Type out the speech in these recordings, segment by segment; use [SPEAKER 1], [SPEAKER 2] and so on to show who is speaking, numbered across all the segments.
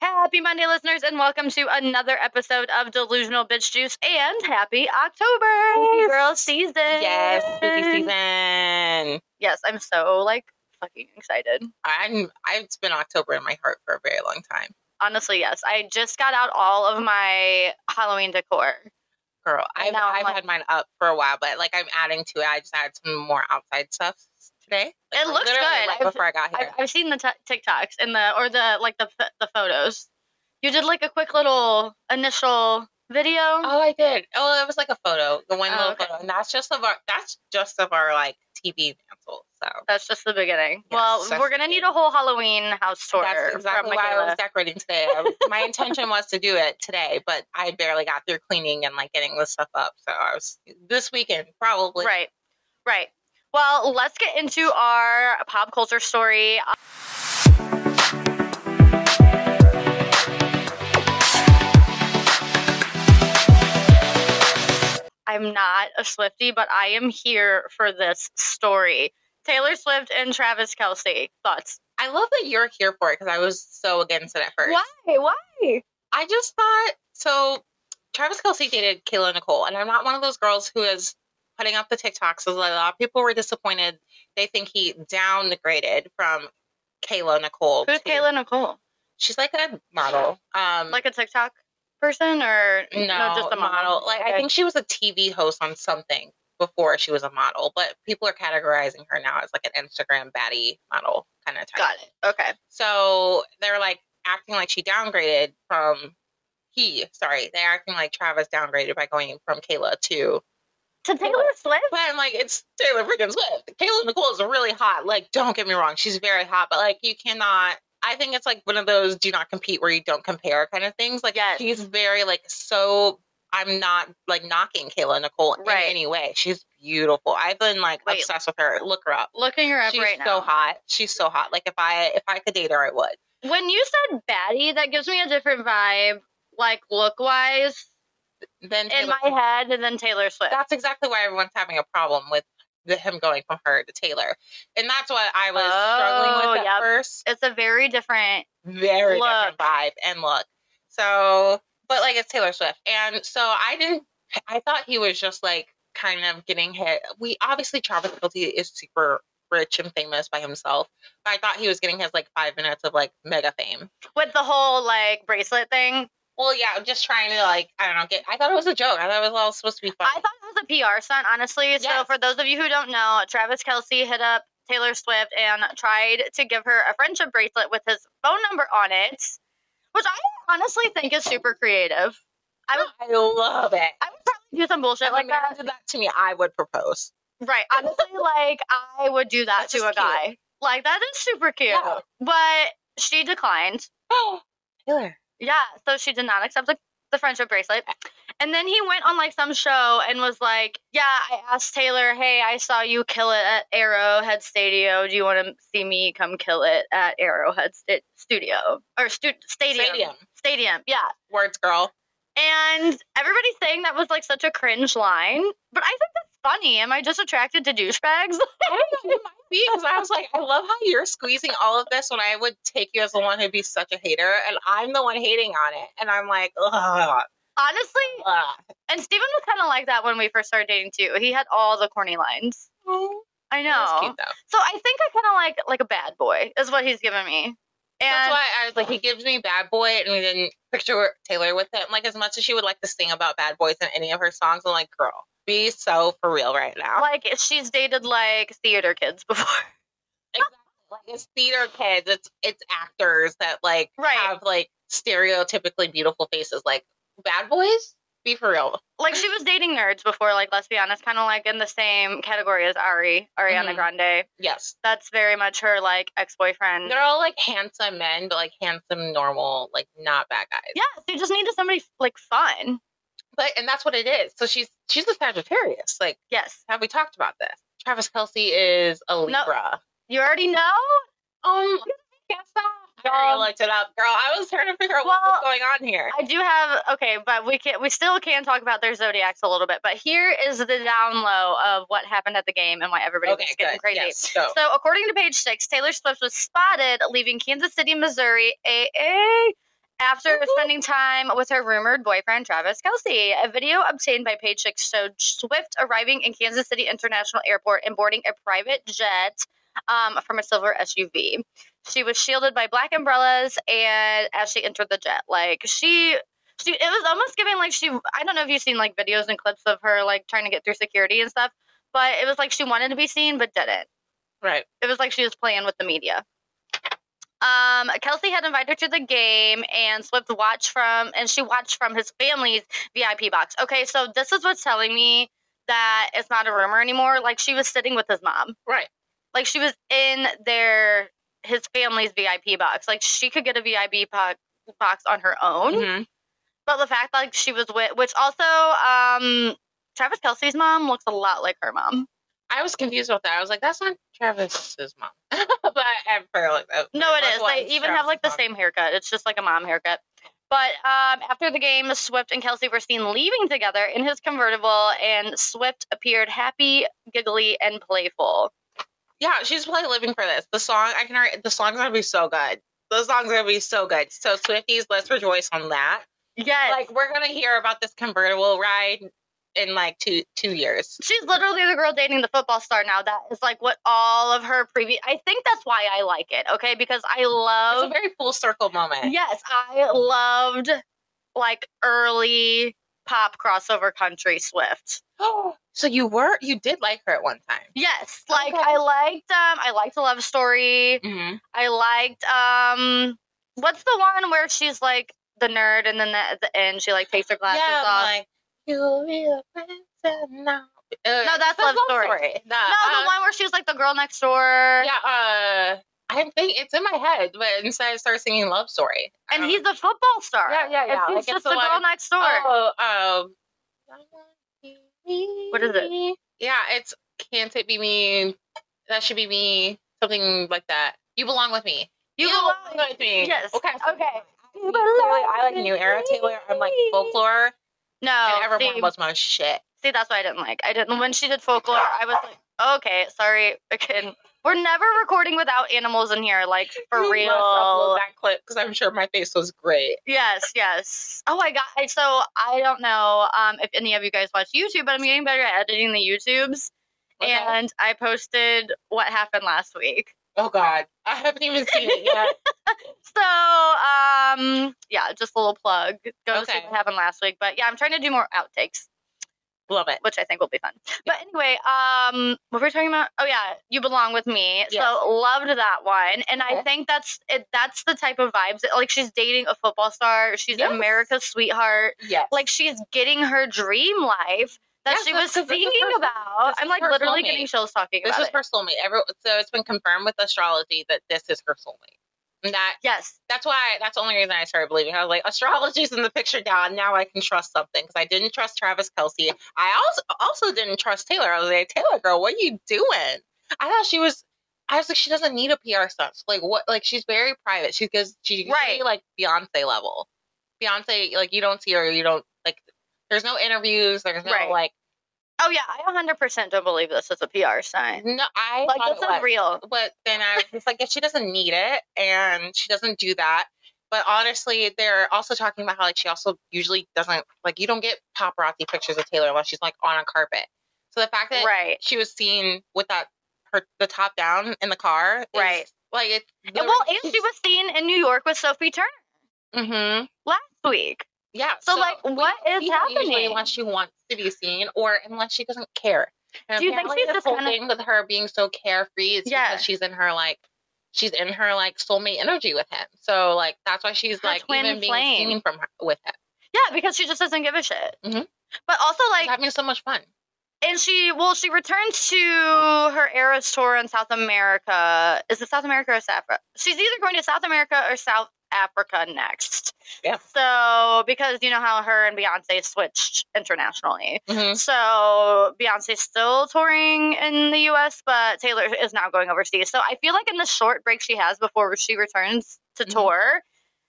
[SPEAKER 1] Happy Monday, listeners, and welcome to another episode of Delusional Bitch Juice and happy October!
[SPEAKER 2] Spooky
[SPEAKER 1] girl season!
[SPEAKER 2] Yes, spooky season.
[SPEAKER 1] Yes, I'm so like fucking excited.
[SPEAKER 2] I'm. It's been October in my heart for a very long time,
[SPEAKER 1] Honestly, yes. I just got out all of my Halloween decor.
[SPEAKER 2] girl. I've I've
[SPEAKER 1] like-
[SPEAKER 2] had mine up for a while, but like I'm adding to it. I just added some more outside stuff today. Like,
[SPEAKER 1] It looks good.
[SPEAKER 2] Right
[SPEAKER 1] I've-
[SPEAKER 2] before I got
[SPEAKER 1] I've,
[SPEAKER 2] here.
[SPEAKER 1] I've seen the t- TikToks and the or the like the the photos. You did like a quick little initial video.
[SPEAKER 2] Oh, I did. Oh, it was like a photo, the one
[SPEAKER 1] Oh,
[SPEAKER 2] little
[SPEAKER 1] okay.
[SPEAKER 2] photo, and that's just of our. That's just of our like TV mantle. So
[SPEAKER 1] That's just the beginning.
[SPEAKER 2] Yes,
[SPEAKER 1] well, we're gonna need a whole Halloween house tour
[SPEAKER 2] that's exactly why I was decorating today. My intention was to do it today, but I barely got through cleaning and like getting this stuff up. So I was this weekend probably.
[SPEAKER 1] Right, right. Well, let's get into our pop culture story. I'm not a Swifty, but I am here for this story. Taylor Swift and Travis Kelce. Thoughts?
[SPEAKER 2] I love that you're here for it because I was so against it at first.
[SPEAKER 1] Why? Why?
[SPEAKER 2] I just thought so. Travis Kelce dated Kayla Nicole, and I'm not one of those girls who is putting up the TikToks. So a lot of people were disappointed. They think he downgraded from Kayla Nicole.
[SPEAKER 1] Who's
[SPEAKER 2] to-
[SPEAKER 1] Kayla Nicole?
[SPEAKER 2] She's like a model. Um,
[SPEAKER 1] Like a TikTok person or
[SPEAKER 2] no,
[SPEAKER 1] just a
[SPEAKER 2] model. Like I think she was a TV host on something before she was a model, but people are categorizing her now as like an Instagram baddie model kind of type.
[SPEAKER 1] Got it. Okay.
[SPEAKER 2] So they're like acting like she downgraded from he, sorry, they're acting like Travis downgraded by going from Kayla to
[SPEAKER 1] To Taylor Swift?
[SPEAKER 2] but I'm like, it's Taylor freaking Swift. Kayla Nicole is really hot. Like, don't get me wrong, she's very hot, but like you cannot I think it's like one of those do not compete where you don't compare kind of things. Like
[SPEAKER 1] Yes.
[SPEAKER 2] she's very like so I'm not like knocking Kayla Nicole
[SPEAKER 1] Right.
[SPEAKER 2] in any way. She's beautiful. I've been like
[SPEAKER 1] Wait.
[SPEAKER 2] obsessed with her. Look her up.
[SPEAKER 1] Looking her up
[SPEAKER 2] She's
[SPEAKER 1] right
[SPEAKER 2] so
[SPEAKER 1] now.
[SPEAKER 2] hot. She's so hot. Like if I if I could date her, I would.
[SPEAKER 1] When you said baddie, that gives me a different vibe, like look wise,
[SPEAKER 2] Then
[SPEAKER 1] in
[SPEAKER 2] Taylor-
[SPEAKER 1] my head and then Taylor Swift.
[SPEAKER 2] that's exactly why everyone's having a problem with the, him going from her to Taylor, and that's what I was struggling
[SPEAKER 1] Oh,
[SPEAKER 2] with at
[SPEAKER 1] yep.
[SPEAKER 2] first.
[SPEAKER 1] it's a very different.
[SPEAKER 2] Very
[SPEAKER 1] Look.
[SPEAKER 2] different vibe and look. So, but like it's Taylor Swift, and so I didn't. I thought he was just like kind of getting hit. We obviously Travis Kelce is super rich and famous by himself, but I thought he was getting his like five minutes of like mega fame.
[SPEAKER 1] With the whole like bracelet thing,
[SPEAKER 2] Well, yeah, I'm just trying to like I don't know. Get. I thought it was a joke. I thought it was all supposed to be fun.
[SPEAKER 1] I thought it was a PR stunt, honestly. So for those of you who don't know, Travis Kelce hit up Taylor Swift and tried to give her a friendship bracelet with his phone number on it, which I honestly think is super creative. I would,
[SPEAKER 2] I love it.
[SPEAKER 1] I would probably do some bullshit
[SPEAKER 2] If
[SPEAKER 1] like that.
[SPEAKER 2] did that to me, I would propose.
[SPEAKER 1] Right. Honestly, like I would do that
[SPEAKER 2] That's
[SPEAKER 1] to a
[SPEAKER 2] cute.
[SPEAKER 1] guy. Like that is super cute.
[SPEAKER 2] Yeah.
[SPEAKER 1] But she declined.
[SPEAKER 2] Oh, Taylor.
[SPEAKER 1] Yeah, so she did not accept the, the friendship bracelet. And then he went on like some show and was like, "Yeah, I asked Taylor, hey, I saw you kill it at Arrowhead Studio. Do you want to see me come kill it at Arrowhead sta- Studio or stu- stadium?
[SPEAKER 2] Stadium.
[SPEAKER 1] Stadium, yeah."
[SPEAKER 2] Words, girl.
[SPEAKER 1] And everybody's saying that was like such a cringe line, but I think that's funny. Am I just attracted to douchebags?
[SPEAKER 2] I don't know, it might be because I was like, I love how you're squeezing all of this when I would take you as the one who'd be such a hater, and I'm the one hating on it, and I'm like, ugh,
[SPEAKER 1] Honestly,
[SPEAKER 2] ugh.
[SPEAKER 1] and Steven was kind of like that when we first started dating too. He had all the corny lines.
[SPEAKER 2] Oh,
[SPEAKER 1] I know.
[SPEAKER 2] cute.
[SPEAKER 1] So I think I kind of like like a bad boy is what he's giving me. And
[SPEAKER 2] That's why I was like, he gives me Bad Boy, and we didn't picture Taylor with him. Like, as much as she would like to sing about bad boys in any of her songs, I'm like, girl, be so for real right now.
[SPEAKER 1] like she's dated like theater kids before.
[SPEAKER 2] Exactly. Like it's theater kids, it's it's actors that like
[SPEAKER 1] Right.
[SPEAKER 2] have like stereotypically beautiful faces. Like bad boys, be for real.
[SPEAKER 1] like she was dating nerds before. Like let's be honest, kind of like in the same category as Ari, Ariana
[SPEAKER 2] Mhm.
[SPEAKER 1] Grande.
[SPEAKER 2] Yes,
[SPEAKER 1] That's very much her like ex boyfriend.
[SPEAKER 2] they're all like handsome men, but like handsome, normal, like not bad guys.
[SPEAKER 1] Yeah, so you just needed somebody like fun.
[SPEAKER 2] But and that's what it is. So she's she's a Sagittarius. Like,
[SPEAKER 1] Yes,
[SPEAKER 2] have we talked about this? Travis Kelce is a Libra.
[SPEAKER 1] you already know.
[SPEAKER 2] Um, can't stop. I
[SPEAKER 1] Um,
[SPEAKER 2] looked it up, girl. I was trying to figure out
[SPEAKER 1] well,
[SPEAKER 2] what was going on here.
[SPEAKER 1] I do have okay, but we can we still can talk about their zodiacs a little bit. But here is the down low of what happened at the game and why everybody
[SPEAKER 2] okay,
[SPEAKER 1] was getting
[SPEAKER 2] good.
[SPEAKER 1] crazy.
[SPEAKER 2] Yes, go.
[SPEAKER 1] So, according to page six, Taylor Swift was spotted leaving Kansas City, Missouri, AA, after spending time with her rumored boyfriend Travis Kelce. A video obtained by Page Six showed Swift arriving in Kansas City International Airport and boarding a private jet um, from a silver SUV. She was shielded by black umbrellas, and as she entered the jet, like she. She, it was almost giving like she I don't know if you've seen like videos and clips of her like trying to get through security and stuff, but it was like she wanted to be seen but didn't
[SPEAKER 2] Right.
[SPEAKER 1] it was like she was playing with the media. Um, Kelce had invited her to the game, and Swift watched from, and she watched from his family's VIP box. Okay, so this is what's telling me that it's not a rumor anymore. Like she was sitting with his mom,
[SPEAKER 2] Right.
[SPEAKER 1] like she was in their his family's VIP box. Like she could get a VIP po- box on her own,
[SPEAKER 2] Mhm.
[SPEAKER 1] but the fact like she was with, which also, um, Travis Kelce's mom looks a lot like her mom.
[SPEAKER 2] I was confused about that. I was like, that's not Travis's mom. but I'm fair like that.
[SPEAKER 1] No, it is. They even have like the
[SPEAKER 2] Travis's
[SPEAKER 1] same haircut. It's just like a mom haircut. But um, after the game, Swift and Kelce were seen leaving together in his convertible, and Swift appeared happy, giggly, and playful.
[SPEAKER 2] Yeah, she's probably living for this. The song, I can already, the song's gonna be so good. The song's gonna be so good. So Swifties, let's rejoice on that.
[SPEAKER 1] Yes.
[SPEAKER 2] Like we're gonna hear about this convertible ride in like two two years.
[SPEAKER 1] She's literally the girl dating the football star now. That is like what all of her previous. I think that's why I like it. Okay, because I love
[SPEAKER 2] It's a very full circle moment.
[SPEAKER 1] Yes, I loved like early pop crossover country Swift.
[SPEAKER 2] so you were you did like her at one time.
[SPEAKER 1] Yes, like
[SPEAKER 2] Okay.
[SPEAKER 1] I liked um I liked a love story.
[SPEAKER 2] Mm-hmm.
[SPEAKER 1] I liked um what's the one where she's like the nerd and then the, at the end she like takes her glasses
[SPEAKER 2] yeah,
[SPEAKER 1] off.
[SPEAKER 2] like you'll be a princess now. Uh,
[SPEAKER 1] No, that's
[SPEAKER 2] the
[SPEAKER 1] Love Story.
[SPEAKER 2] The,
[SPEAKER 1] no,
[SPEAKER 2] um,
[SPEAKER 1] the one where she was like the girl next door.
[SPEAKER 2] Yeah, uh, I think it's in my head, but instead I start singing "Love Story."
[SPEAKER 1] And
[SPEAKER 2] Um,
[SPEAKER 1] he's a football star.
[SPEAKER 2] Yeah, yeah, yeah,
[SPEAKER 1] she's
[SPEAKER 2] like, it's
[SPEAKER 1] just
[SPEAKER 2] the
[SPEAKER 1] the girl next door.
[SPEAKER 2] oh, um,
[SPEAKER 1] What is it?
[SPEAKER 2] Yeah, it's "Can't It Be Me." That should be me. Something like that. You belong with me.
[SPEAKER 1] you
[SPEAKER 2] belong
[SPEAKER 1] belong-
[SPEAKER 2] with me.
[SPEAKER 1] Yes.
[SPEAKER 2] Okay.
[SPEAKER 1] Okay.
[SPEAKER 2] Taylor, I like new era Taylor. I'm like folklore,
[SPEAKER 1] No.
[SPEAKER 2] and Evermore
[SPEAKER 1] see,
[SPEAKER 2] was my shit.
[SPEAKER 1] see, that's what I didn't like. I didn't when she did folklore. I was like, okay, sorry, again. We're never recording without animals in here, like for
[SPEAKER 2] You
[SPEAKER 1] real.
[SPEAKER 2] upload that clip because I'm sure my face was great.
[SPEAKER 1] Yes, yes. Oh, I got. I- So I don't know um, if any of you guys watch YouTube, but I'm getting better at editing the YouTubes.
[SPEAKER 2] Okay.
[SPEAKER 1] And I posted what happened last week.
[SPEAKER 2] Oh God, I haven't even seen it yet.
[SPEAKER 1] So um, yeah, just a little plug. Go see
[SPEAKER 2] Okay.
[SPEAKER 1] what happened last week. But yeah, I'm trying to do more outtakes,
[SPEAKER 2] Love it.
[SPEAKER 1] which I think will be fun. But anyway, um, what were we talking about? Oh yeah, you belong with me.
[SPEAKER 2] Yes.
[SPEAKER 1] So loved that one, and I think that's it. That's the type of vibes. Like she's dating a football star. She's
[SPEAKER 2] Yes.
[SPEAKER 1] America's sweetheart.
[SPEAKER 2] Yeah,
[SPEAKER 1] like she's getting her dream life that
[SPEAKER 2] Yes,
[SPEAKER 1] she
[SPEAKER 2] was
[SPEAKER 1] was
[SPEAKER 2] 'cause this is
[SPEAKER 1] thinking
[SPEAKER 2] her-
[SPEAKER 1] about. I'm like literally
[SPEAKER 2] soulmate.
[SPEAKER 1] getting chills talking
[SPEAKER 2] this
[SPEAKER 1] about
[SPEAKER 2] This
[SPEAKER 1] is
[SPEAKER 2] her soulmate. Every, so it's been confirmed with astrology that this is her soulmate. And that
[SPEAKER 1] yes,
[SPEAKER 2] that's why that's the only reason I started believing. I was like, astrology's in the picture now, now I can trust something because I didn't trust Travis Kelce. I also also didn't trust Taylor. I was like, Taylor girl, what are you doing? I thought she was. I was like, she doesn't need a PR stunt. Like what? Like she's very private. She goes, she's
[SPEAKER 1] Right.
[SPEAKER 2] like Beyonce level. Beyonce, like you don't see her. You don't. There's no interviews. There's no
[SPEAKER 1] Right.
[SPEAKER 2] like.
[SPEAKER 1] oh yeah, I 100% don't believe this is a PR sign.
[SPEAKER 2] No, I
[SPEAKER 1] Like this is real.
[SPEAKER 2] but then I was like, yeah, she doesn't need it, and she doesn't do that. But honestly, they're also talking about how like she also usually doesn't like you don't get paparazzi pictures of Taylor unless she's like on a carpet. So the fact that
[SPEAKER 1] Right.
[SPEAKER 2] she was seen with that her the top down in the car, is,
[SPEAKER 1] Right.
[SPEAKER 2] Like it's
[SPEAKER 1] well, and she was seen in New York with Sophie Turner
[SPEAKER 2] Mm-hmm.
[SPEAKER 1] last week.
[SPEAKER 2] Yeah.
[SPEAKER 1] So, like, what is
[SPEAKER 2] see her Usually
[SPEAKER 1] happening?
[SPEAKER 2] unless she wants to be seen, or unless she doesn't care. And
[SPEAKER 1] Do you think she's
[SPEAKER 2] this whole thing with her being so carefree is
[SPEAKER 1] Yeah.
[SPEAKER 2] because she's in her like she's in her like soulmate energy with him. So like that's why she's
[SPEAKER 1] Her
[SPEAKER 2] like even being seen from her, with him.
[SPEAKER 1] Yeah, because she just doesn't give a shit.
[SPEAKER 2] Mhm.
[SPEAKER 1] But also,
[SPEAKER 2] She's
[SPEAKER 1] like,
[SPEAKER 2] having so much fun.
[SPEAKER 1] and she, well, she returned to her Eras tour in South America. Is it South America or South Africa? She's either going to South America or South Africa next.
[SPEAKER 2] Yeah.
[SPEAKER 1] So, because you know how her and Beyonce switched internationally.
[SPEAKER 2] Mhm.
[SPEAKER 1] So, Beyonce's still touring in the US, but Taylor is now going overseas. So, I feel like in the short break she has before she returns to
[SPEAKER 2] Mhm.
[SPEAKER 1] tour,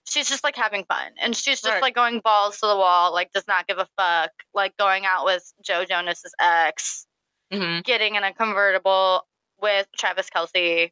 [SPEAKER 1] she's just like having fun. And she's just
[SPEAKER 2] Right.
[SPEAKER 1] like going balls to the wall, like does not give a fuck, like going out with Joe Jonas's ex,
[SPEAKER 2] Mhm.
[SPEAKER 1] getting in a convertible with Travis Kelce.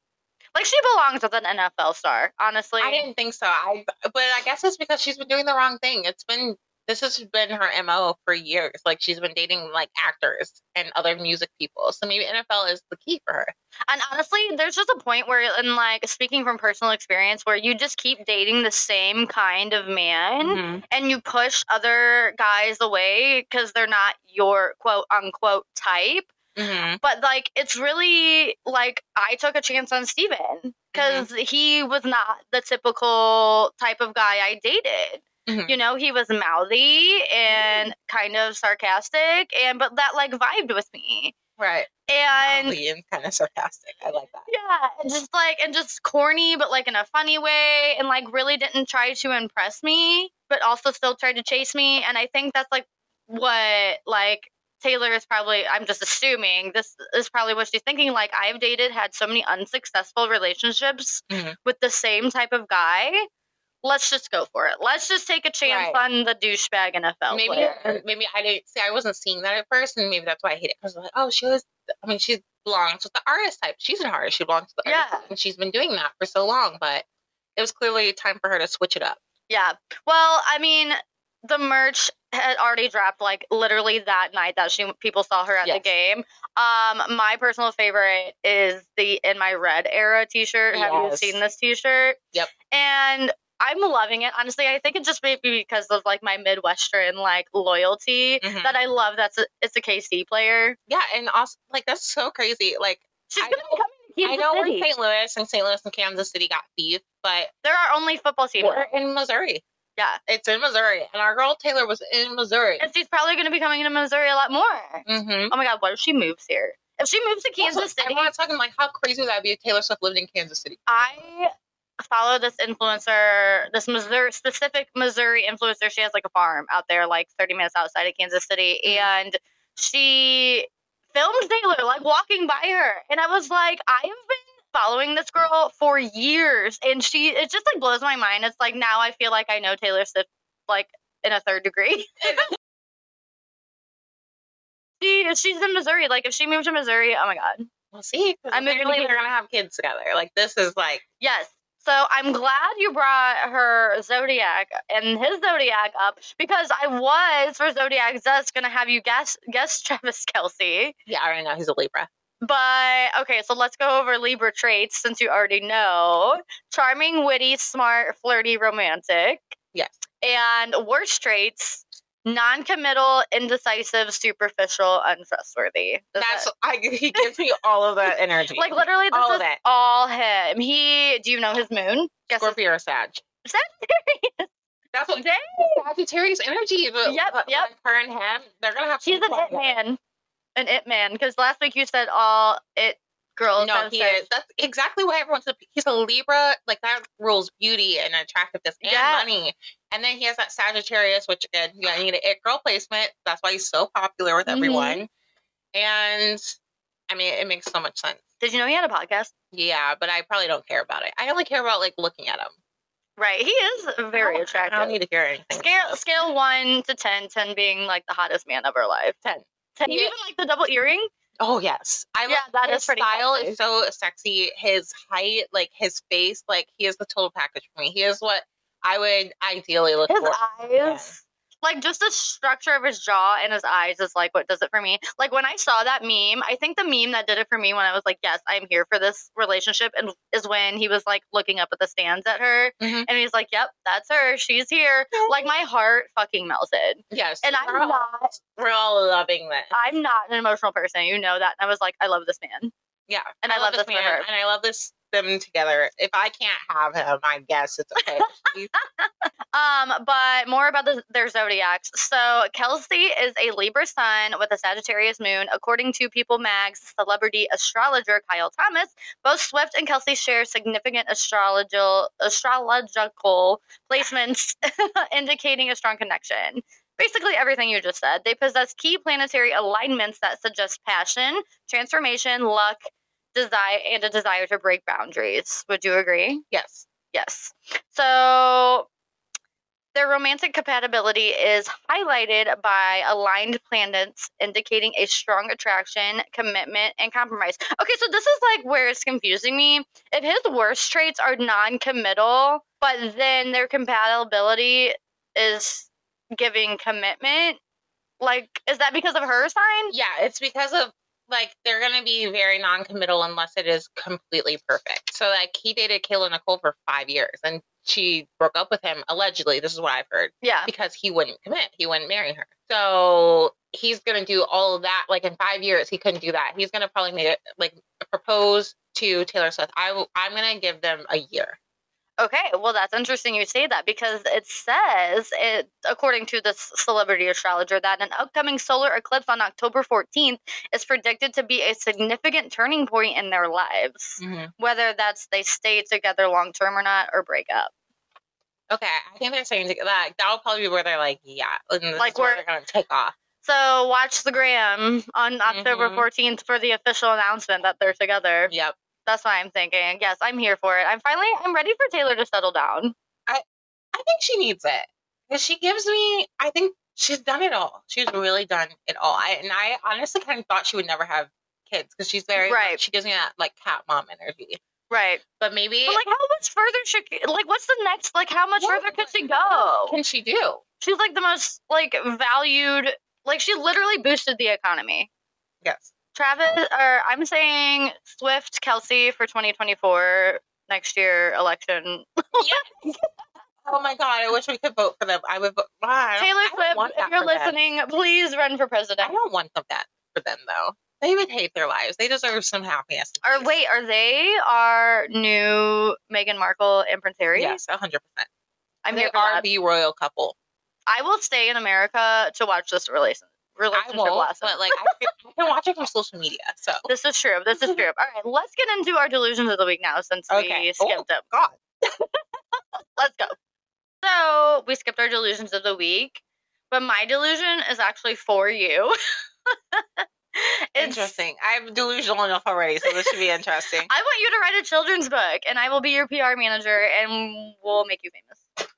[SPEAKER 1] Like she belongs with an NFL star, honestly.
[SPEAKER 2] I didn't think so. I but I guess it's because she's been doing the wrong thing. It's been this has been her MO for years. Like she's been dating like actors and other music people. So maybe NFL is the key for her.
[SPEAKER 1] And honestly, there's just a point where, and like speaking from personal experience, where you just keep dating the same kind of man
[SPEAKER 2] Mhm.
[SPEAKER 1] and you push other guys away because they're not your quote unquote type.
[SPEAKER 2] Mhm.
[SPEAKER 1] But like, it's really like I took a chance on Steven because he was not the typical type of guy I dated.
[SPEAKER 2] Mhm.
[SPEAKER 1] You know, he was mouthy and kind of sarcastic, and but that like vibed with me.
[SPEAKER 2] Right.
[SPEAKER 1] And
[SPEAKER 2] Mouthy and kind of sarcastic. I like that.
[SPEAKER 1] yeah, and just like and just corny, but like in a funny way, and like really didn't try to impress me, but also still tried to chase me. And I think that's like what like Taylor is probably. I'm just assuming this is probably what she's thinking. Like I've dated, had so many unsuccessful relationships
[SPEAKER 2] Mhm.
[SPEAKER 1] with the same type of guy. Let's just go for it. Let's just take a chance
[SPEAKER 2] Right.
[SPEAKER 1] on the douchebag NFL
[SPEAKER 2] maybe
[SPEAKER 1] player.
[SPEAKER 2] maybe I didn't see I wasn't seeing that at first, and maybe that's why I hate it because like, oh, she was. I mean, she belongs with the artist type. She's an artist. She belongs to the artist,
[SPEAKER 1] Yeah.
[SPEAKER 2] type, and she's been doing that for so long. But it was clearly time for her to switch it up.
[SPEAKER 1] Yeah. Well, I mean, the merch had already dropped like literally that night that she people saw her at the game. Um, my personal favorite is the in my red era T-shirt. Have you seen this T-shirt?
[SPEAKER 2] Yep.
[SPEAKER 1] And I'm loving it. Honestly, I think it just may be because of like my Midwestern like loyalty
[SPEAKER 2] Mhm.
[SPEAKER 1] that I love. That's a, it's a KC player.
[SPEAKER 2] Yeah, and also like that's so crazy. Like
[SPEAKER 1] She's
[SPEAKER 2] I
[SPEAKER 1] gonna be
[SPEAKER 2] know-
[SPEAKER 1] coming to Kansas
[SPEAKER 2] I know
[SPEAKER 1] City.
[SPEAKER 2] we're St. Louis and St. Louis and Kansas City got beef, but
[SPEAKER 1] there are only football teams.
[SPEAKER 2] we're in Missouri.
[SPEAKER 1] Yeah.
[SPEAKER 2] It's in Missouri, and our girl Taylor was in Missouri.
[SPEAKER 1] And she's probably gonna be coming to Missouri a lot more.
[SPEAKER 2] Mm-hmm.
[SPEAKER 1] Oh my god, what if she moves here? If she moves to Kansas City,
[SPEAKER 2] Everyone's talking like how crazy would that be if Taylor Swift lived in Kansas City?
[SPEAKER 1] I follow this influencer, this Missouri specific Missouri influencer. She has like a farm out there, like 30 minutes outside of Kansas City,
[SPEAKER 2] Mhm.
[SPEAKER 1] and she filmed Taylor like walking by her, and I was like, I have been following this girl for years, and she it just like blows my mind. It's like now I feel like I know Taylor Swift like in a third degree. she she's in Missouri. Like if she moved to Missouri, oh my god.
[SPEAKER 2] We'll see.
[SPEAKER 1] I'm moving to
[SPEAKER 2] apparently
[SPEAKER 1] Kansas-
[SPEAKER 2] they're gonna have kids together. Like this is like
[SPEAKER 1] Yes. So I'm glad you brought her Zodiac and his Zodiac up because I was for Zodiac Zest gonna have you guess guess Travis Kelce.
[SPEAKER 2] yeah, I already know he's a Libra.
[SPEAKER 1] But okay, so let's go over Libra traits since you already know. Charming, witty, smart, flirty, romantic.
[SPEAKER 2] Yes.
[SPEAKER 1] And worst traits, non-committal, indecisive, superficial, untrustworthy. Does
[SPEAKER 2] That's
[SPEAKER 1] that-
[SPEAKER 2] I, he gives me all of that energy.
[SPEAKER 1] like literally this
[SPEAKER 2] all
[SPEAKER 1] is
[SPEAKER 2] it.
[SPEAKER 1] all him. He do you know his moon? Guess
[SPEAKER 2] Scorpio or Sag.
[SPEAKER 1] Sagittarius.
[SPEAKER 2] That's what
[SPEAKER 1] Dang.
[SPEAKER 2] Sagittarius energy. But,
[SPEAKER 1] Yep,
[SPEAKER 2] but,
[SPEAKER 1] yep.
[SPEAKER 2] like, her and him, they're gonna have.
[SPEAKER 1] He's
[SPEAKER 2] some
[SPEAKER 1] an
[SPEAKER 2] fun
[SPEAKER 1] it
[SPEAKER 2] together.
[SPEAKER 1] man. An it man. Because last week you said all it girls.
[SPEAKER 2] No, he
[SPEAKER 1] sex.
[SPEAKER 2] is. That's exactly why everyone's. A, he's a Libra. Like that rules beauty and attractiveness and
[SPEAKER 1] Yeah.
[SPEAKER 2] money. And then he has that Sagittarius, which again, you need an it girl placement. That's why he's so popular with
[SPEAKER 1] Mhm.
[SPEAKER 2] everyone. And I mean, it makes so much sense.
[SPEAKER 1] Did you know he had a podcast?
[SPEAKER 2] Yeah, but I probably don't care about it. I only care about like looking at him.
[SPEAKER 1] Right. He is very attractive.
[SPEAKER 2] I don't need to hear anything.
[SPEAKER 1] Scale scale one to 10, 10 being like the hottest man of her life.
[SPEAKER 2] 10.
[SPEAKER 1] 10. You even like the double earring?
[SPEAKER 2] Oh yes, I
[SPEAKER 1] Yeah,
[SPEAKER 2] love
[SPEAKER 1] that
[SPEAKER 2] his
[SPEAKER 1] is pretty
[SPEAKER 2] style
[SPEAKER 1] sexy.
[SPEAKER 2] is so sexy. His height, like his face, like he is the total package for me. He is what I would ideally look
[SPEAKER 1] His
[SPEAKER 2] for.
[SPEAKER 1] eyes. Like just the structure of his jaw and his eyes is like what does it for me. Like when I saw that meme, I think the meme that did it for me when I was like, yes, I'm here for this relationship, and is when he was like looking up at the stands at her,
[SPEAKER 2] Mhm.
[SPEAKER 1] and he's like, yep, that's her, she's here. Like my heart fucking melted.
[SPEAKER 2] Yes,
[SPEAKER 1] And I'm
[SPEAKER 2] we're all,
[SPEAKER 1] not,
[SPEAKER 2] we're all loving this.
[SPEAKER 1] I'm not an emotional person, you know that. And I was like, I love this man.
[SPEAKER 2] Yeah,
[SPEAKER 1] And I love this for
[SPEAKER 2] man,
[SPEAKER 1] her.
[SPEAKER 2] and I love this them together. If I can't have him, I guess it's okay.
[SPEAKER 1] Um, but more about the, their zodiacs. So Kelce is a Libra sun with a Sagittarius moon. According to People Mag's celebrity astrologer Kyle Thomas, both Swift and Kelce share significant astrological astrological placements, indicating a strong connection. Basically, everything you just said. They possess key planetary alignments that suggest passion, transformation, luck, desire, and a desire to break boundaries. Would you agree?
[SPEAKER 2] yes,
[SPEAKER 1] Yes. So Their romantic compatibility is highlighted by aligned planets indicating a strong attraction, commitment, and compromise. Okay, so this is like where it's confusing me. If his worst traits are non committal, but then their compatibility is giving commitment, like, is that because of her sign?
[SPEAKER 2] Yeah, it's because of like they're gonna be very non-committal unless it is completely perfect. So like he dated Kayla Nicole for five years and she broke up with him allegedly. This is what I've heard
[SPEAKER 1] Yeah.
[SPEAKER 2] because he wouldn't commit. He wouldn't marry her. So he's gonna do all of that. Like in five years, he couldn't do that. He's gonna probably make it like propose to Taylor Swift. I w- I'm gonna give them a year.
[SPEAKER 1] Okay, well, that's interesting you say that because it says, it, according to this celebrity astrologer, that an upcoming solar eclipse on October 14th is predicted to be a significant turning point in their lives, whether that's they stay together long term or not, or break up.
[SPEAKER 2] Okay, I think they're saying that that'll probably be where they're like, yeah,
[SPEAKER 1] Like
[SPEAKER 2] where- they're gonna take off.
[SPEAKER 1] So watch the gram on October
[SPEAKER 2] Mhm.
[SPEAKER 1] 14th for the official announcement that they're together.
[SPEAKER 2] Yep.
[SPEAKER 1] That's why I'm thinking. Yes, I'm here for it. I'm finally, I'm ready for Taylor to settle down.
[SPEAKER 2] I I think she needs it because she gives me. I think she's done it all. She's really done it all. I and I honestly kind of thought she would never have kids because she's very
[SPEAKER 1] Right.
[SPEAKER 2] She gives me that like cat mom energy.
[SPEAKER 1] Right.
[SPEAKER 2] But maybe
[SPEAKER 1] But like, how much further should, like, what's the next, like, how much
[SPEAKER 2] what-
[SPEAKER 1] further could she
[SPEAKER 2] what
[SPEAKER 1] go?
[SPEAKER 2] Can she do?
[SPEAKER 1] She's like the most like valued. Like she literally boosted the economy.
[SPEAKER 2] Yes.
[SPEAKER 1] Travis, or I'm saying Swift, Kelsey for 2024 next year election.
[SPEAKER 2] yes. Oh my god! I wish we could vote for them. I would. Vote, wow,
[SPEAKER 1] Taylor Swift, if you're
[SPEAKER 2] for them.
[SPEAKER 1] listening, please run for president.
[SPEAKER 2] I don't want them that for them though. They would hate their lives. They deserve some happiness.
[SPEAKER 1] Or wait, are they our new Meghan Markle and Prince Harry?
[SPEAKER 2] Yes, hundred percent.
[SPEAKER 1] I'm
[SPEAKER 2] they
[SPEAKER 1] here for
[SPEAKER 2] are
[SPEAKER 1] that.
[SPEAKER 2] the royal couple.
[SPEAKER 1] I will stay in America to watch this relation
[SPEAKER 2] I
[SPEAKER 1] relationship
[SPEAKER 2] won't,
[SPEAKER 1] blossom.
[SPEAKER 2] but like I can, I can watch it from social media. So
[SPEAKER 1] this is true. This is true. All right, let's get into our delusions of the week now since
[SPEAKER 2] Okay.
[SPEAKER 1] we skipped them.
[SPEAKER 2] God,
[SPEAKER 1] Let's go. So we skipped our delusions of the week, but my delusion is actually for you. it's,
[SPEAKER 2] interesting. I'm delusional enough already, so this should be interesting.
[SPEAKER 1] I want you to write a children's book, and I will be your PR manager, and we'll make you famous.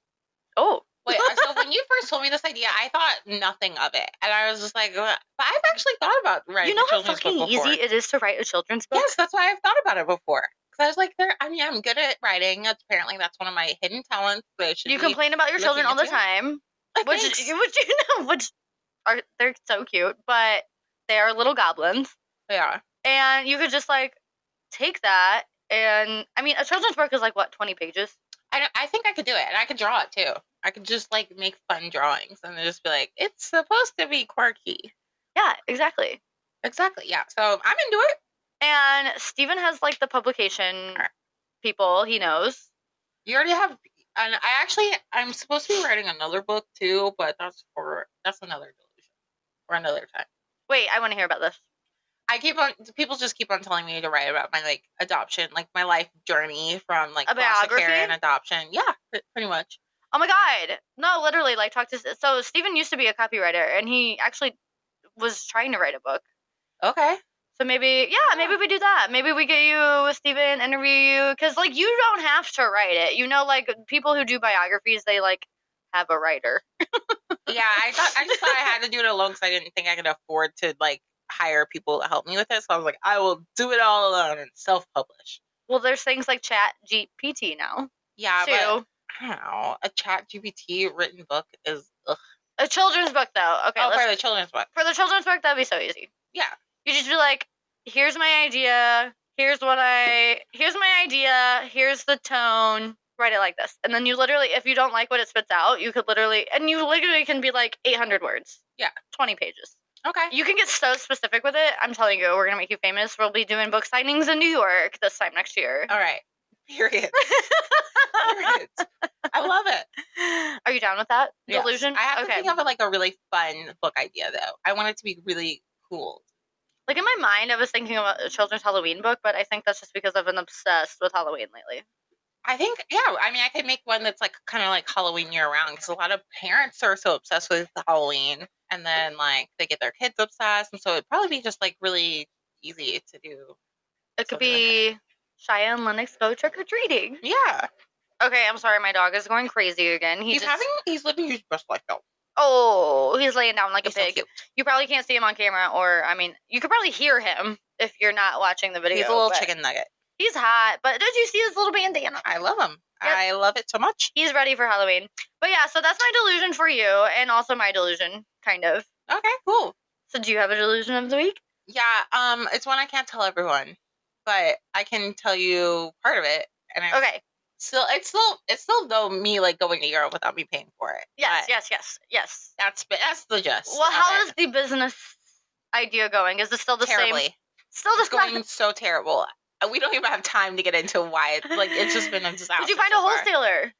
[SPEAKER 1] Oh,
[SPEAKER 2] Wait, uh, so when you first told me this idea, I thought nothing of it, and I was just like, but I've actually thought about writing
[SPEAKER 1] you know how fucking easy it is to write a children's book.
[SPEAKER 2] Yes, that's why I've thought about it before. Because I was like, there. I mean, I'm good at writing. Apparently, that's one of my hidden talents.
[SPEAKER 1] You complain about your children all the time, which which you know, which are they're so cute, but they are little goblins.
[SPEAKER 2] yeah.
[SPEAKER 1] and you could just like take that and I mean a children's book is like what twenty pages.
[SPEAKER 2] I, I think I could do it, and I could draw it too. I could just like make fun drawings, and then just be like, it's supposed to be quirky.
[SPEAKER 1] Yeah, exactly.
[SPEAKER 2] Exactly. Yeah. So I'm into it.
[SPEAKER 1] And Steven has like the publication people he knows.
[SPEAKER 2] You already have, and I actually I'm supposed to be writing another book too, but that's for that's another delusion for another time.
[SPEAKER 1] Wait, I want to hear about this.
[SPEAKER 2] I keep on people just keep on telling me to write about my like adoption, like my life journey from like
[SPEAKER 1] A biography?
[SPEAKER 2] and adoption. Yeah, pretty much.
[SPEAKER 1] Oh my god. No, literally like talk to so stephen used to be a copywriter and he actually was trying to write a book.
[SPEAKER 2] Okay.
[SPEAKER 1] So maybe yeah, maybe we do that. Maybe we get you with Steven, interview you cuz like you don't have to write it. You know like people who do biographies they like have a writer.
[SPEAKER 2] Yeah, I thought I just thought I had to do it alone because I didn't think I could afford to like hire people to help me with it. So I was like, I will do it all alone and self-publish.
[SPEAKER 1] Well, there's things like Chat GPT now
[SPEAKER 2] Yeah,
[SPEAKER 1] too.
[SPEAKER 2] but I don't know. A Chat GPT written book is ugh.
[SPEAKER 1] A children's book though. Okay,
[SPEAKER 2] oh for the children's book.
[SPEAKER 1] for the children's book that'd be so easy.
[SPEAKER 2] Yeah.
[SPEAKER 1] You just be like, here's my idea. Here's what I. Here's my idea. Here's the tone. Write it like this, and then you literally, if you don't like what it spits out, you could literally, and you literally can be like 800 words.
[SPEAKER 2] Yeah.
[SPEAKER 1] 20 pages.
[SPEAKER 2] Okay.
[SPEAKER 1] You can get so specific with it. I'm telling you, we're gonna make you famous. We'll be doing book signings in New York this time next year.
[SPEAKER 2] All right. Period. Period. I love it.
[SPEAKER 1] Are you down with that
[SPEAKER 2] Yes.
[SPEAKER 1] delusion?
[SPEAKER 2] I have to think of a, like a really fun book idea though. I want it to be really cool.
[SPEAKER 1] Like in my mind, I was thinking about a children's Halloween book, but I think that's just because I've been obsessed with Halloween lately.
[SPEAKER 2] I think, yeah. I mean, I could make one that's like kind of like Halloween year round because a lot of parents are so obsessed with Halloween, and then like they get their kids obsessed, and so it'd probably be just like really easy to do.
[SPEAKER 1] It could
[SPEAKER 2] Something like
[SPEAKER 1] be Shia and Lennox go trick or treating.
[SPEAKER 2] Yeah,
[SPEAKER 1] Okay, I'm sorry, my dog is going crazy again. He
[SPEAKER 2] he's
[SPEAKER 1] just,
[SPEAKER 2] having he's living his best life though.
[SPEAKER 1] oh, he's laying down like
[SPEAKER 2] He's
[SPEAKER 1] a pig.
[SPEAKER 2] cute.
[SPEAKER 1] you probably can't see him on camera, or I mean, you could probably hear him if you're not watching the video.
[SPEAKER 2] He's a little chicken nugget.
[SPEAKER 1] He's hot, but did you see his little bandana?
[SPEAKER 2] I love him.
[SPEAKER 1] Yep.
[SPEAKER 2] I love it so much.
[SPEAKER 1] He's ready for Halloween. But yeah, so that's my delusion for you, and also my delusion, kind of.
[SPEAKER 2] Okay, cool.
[SPEAKER 1] So do you have a delusion of the week?
[SPEAKER 2] Yeah, um, it's one I can't tell everyone, but I can tell you part of it, and I
[SPEAKER 1] Okay.
[SPEAKER 2] still, it's still, it's still though me like going to Europe without me paying for it.
[SPEAKER 1] Yes,
[SPEAKER 2] but
[SPEAKER 1] yes, yes, yes.
[SPEAKER 2] That's that's the gist.
[SPEAKER 1] Well, how
[SPEAKER 2] it.
[SPEAKER 1] is the business idea going? Is it still the
[SPEAKER 2] terribly?
[SPEAKER 1] same? Still the
[SPEAKER 2] going so terrible. We don't even have time to get into why. It's like it's just been a disaster.
[SPEAKER 1] Did you find a
[SPEAKER 2] so far.
[SPEAKER 1] wholesaler?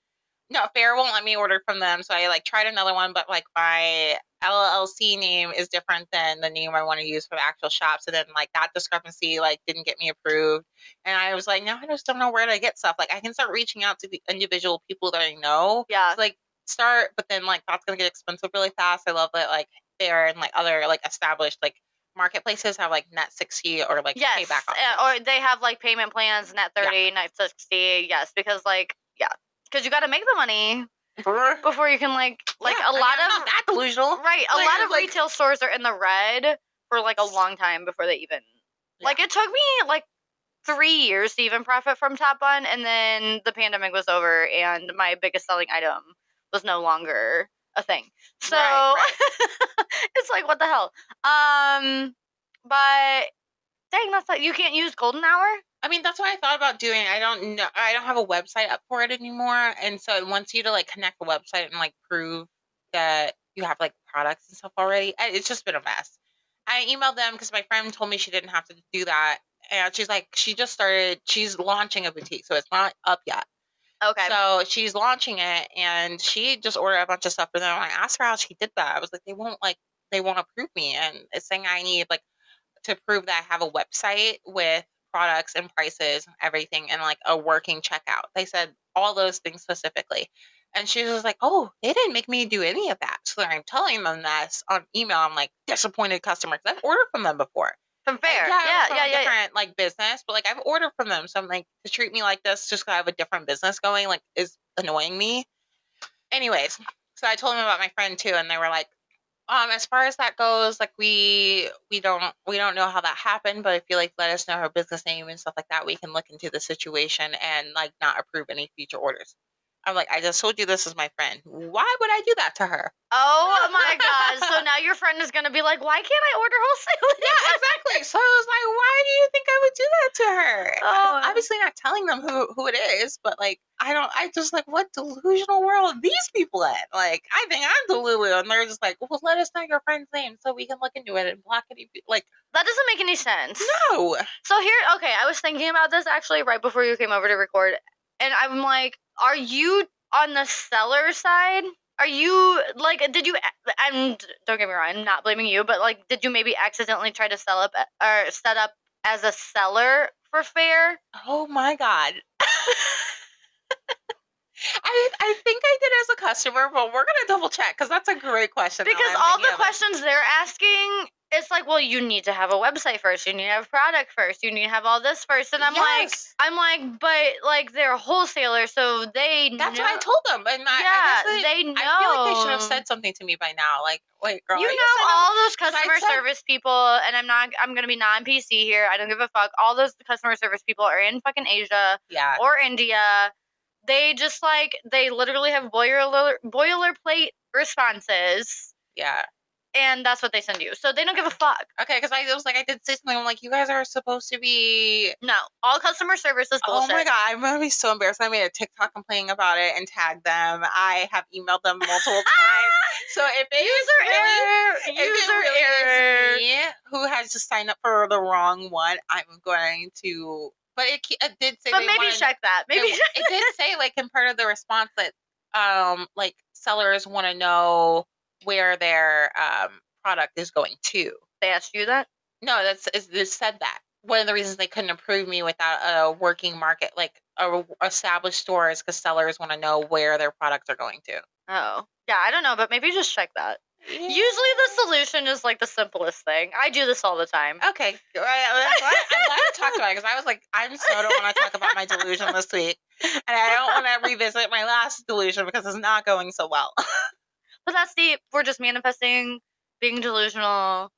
[SPEAKER 2] No, Faire won't let me order from them. So I like tried another one, but like my LLC name is different than the name I want to use for the actual shop. So then like that discrepancy like didn't get me approved. And I was like, no, I just don't know where to get stuff. Like I can start reaching out to the individual people that I know.
[SPEAKER 1] Yeah.
[SPEAKER 2] to, like start, but then like that's gonna get expensive really fast. I love that like Faire and like other like established like marketplaces have like net sixty or like
[SPEAKER 1] Yes.
[SPEAKER 2] payback options.
[SPEAKER 1] Eh, or they have like payment plans, net
[SPEAKER 2] Yeah.
[SPEAKER 1] 30, net 60. Yes, because like, yeah. Because you got to make the money
[SPEAKER 2] For-
[SPEAKER 1] before you can like, like
[SPEAKER 2] Yeah,
[SPEAKER 1] a
[SPEAKER 2] I mean,
[SPEAKER 1] lot of,
[SPEAKER 2] that delusional.
[SPEAKER 1] right, a
[SPEAKER 2] like,
[SPEAKER 1] lot of
[SPEAKER 2] like-
[SPEAKER 1] retail stores are in the red for like a long time before they even, like it took me like three years to even profit from Top Bun. And then the pandemic was over and my biggest selling item was no longer a thing. So
[SPEAKER 2] Right,
[SPEAKER 1] it's like, what the hell? Um, but dang, that's not, you can't use golden hour.
[SPEAKER 2] I mean, that's what I thought about doing. I don't know. I don't have a website up for it anymore, and so it wants you to like connect a website and like prove that you have like products and stuff already. I- It's just been a mess. I emailed them because my friend told me she didn't have to do that, and she's like, she just started. She's launching a boutique, so it's not up yet.
[SPEAKER 1] Okay.
[SPEAKER 2] So she's launching it, and she just ordered a bunch of stuff. And then when I asked her how she did that, I was like, they won't like they won't approve me, and it's saying I need like to prove that I have a website with products and prices and everything, and like a working checkout. They said all those things specifically, and she was like, oh, they didn't make me do any of that. So I'm telling them this on email. I'm like disappointed customer 'cause I've ordered from them before.
[SPEAKER 1] From Faire.
[SPEAKER 2] Yeah,
[SPEAKER 1] Yeah,
[SPEAKER 2] from
[SPEAKER 1] yeah, yeah. yeah.
[SPEAKER 2] different like business, but like I've ordered from them, so I'm like to treat me like this just 'cause I have a different business going, like is annoying me. Anyways, so I told them about my friend too, and they were like, um, as far as that goes, like we we don't we don't know how that happened, but if you like let us know her business name and stuff like that, we can look into the situation and like not approve any future orders. I'm like, I just told you this is my friend. Why would I do that to her?
[SPEAKER 1] Oh my god. So now your friend is gonna be like, why can't I order wholesale?
[SPEAKER 2] Yeah, exactly. So I was like, why do you think I would do that to her?
[SPEAKER 1] Oh.
[SPEAKER 2] I'm obviously not telling them who, who it is, but like, I don't, I just like, what delusional world are these people in? Like, I think I'm delulu, and they're just like, well, let us know your friend's name so we can look into it and block any, like,
[SPEAKER 1] That doesn't make any sense.
[SPEAKER 2] no.
[SPEAKER 1] So here, okay, I was thinking about this actually right before you came over to record, and I'm like, are you on the seller side? Are you like, did you? And don't get me wrong, I'm not blaming you, but like, did you maybe accidentally try to sell up uh, or set up as a seller for Faire?
[SPEAKER 2] Oh my God. I, I think I did as a customer, but we're gonna double check because that's a great question.
[SPEAKER 1] Because all the questions they're asking, it's like, well, you need to have a website first, you need to have a product first, you need to have all this first, and I'm like, I'm like, but like they're wholesalers, so they
[SPEAKER 2] That's
[SPEAKER 1] know.
[SPEAKER 2] what I told them, and I,
[SPEAKER 1] yeah,
[SPEAKER 2] I
[SPEAKER 1] they know.
[SPEAKER 2] I feel like they should have said something to me by now. Like, wait, girl,
[SPEAKER 1] you know all those customer
[SPEAKER 2] said-
[SPEAKER 1] service people, and I'm not. I'm gonna be non PC here. I don't give a fuck. All those customer service people are in fucking Asia
[SPEAKER 2] Yeah,
[SPEAKER 1] or India. They just like they literally have boiler boilerplate responses,
[SPEAKER 2] yeah.
[SPEAKER 1] And that's what they send you. So they don't give a fuck.
[SPEAKER 2] Okay, because I was like, I did say something. I'm like, you guys are supposed to be.
[SPEAKER 1] No, all customer service is bullshit.
[SPEAKER 2] Oh my god, I'm gonna be so embarrassed. I made a TikTok complaining about it and tagged them. I have emailed them multiple times. So if it is
[SPEAKER 1] User error. User error.
[SPEAKER 2] is me who has just signed up for the wrong one, I'm going to. But it, it did say.
[SPEAKER 1] But maybe
[SPEAKER 2] wanted-
[SPEAKER 1] check that. Maybe
[SPEAKER 2] it, it did say like in part of the response that um like sellers want to know where their um product is going to.
[SPEAKER 1] they asked you that.
[SPEAKER 2] No, that's they said that. One of the reasons they couldn't approve me without a working market, like a established stores, because sellers want to know where their products are going to.
[SPEAKER 1] Oh, yeah. I don't know, but maybe just check that. Usually the solution is like the simplest thing. I do this all the time.
[SPEAKER 2] Okay, I'm glad, I'm glad I talked about it because I was like, I'm so don't want to talk about my delusion this week, and I don't want to revisit my last delusion because it's not going so well.
[SPEAKER 1] But that's the we're just manifesting, being delusional.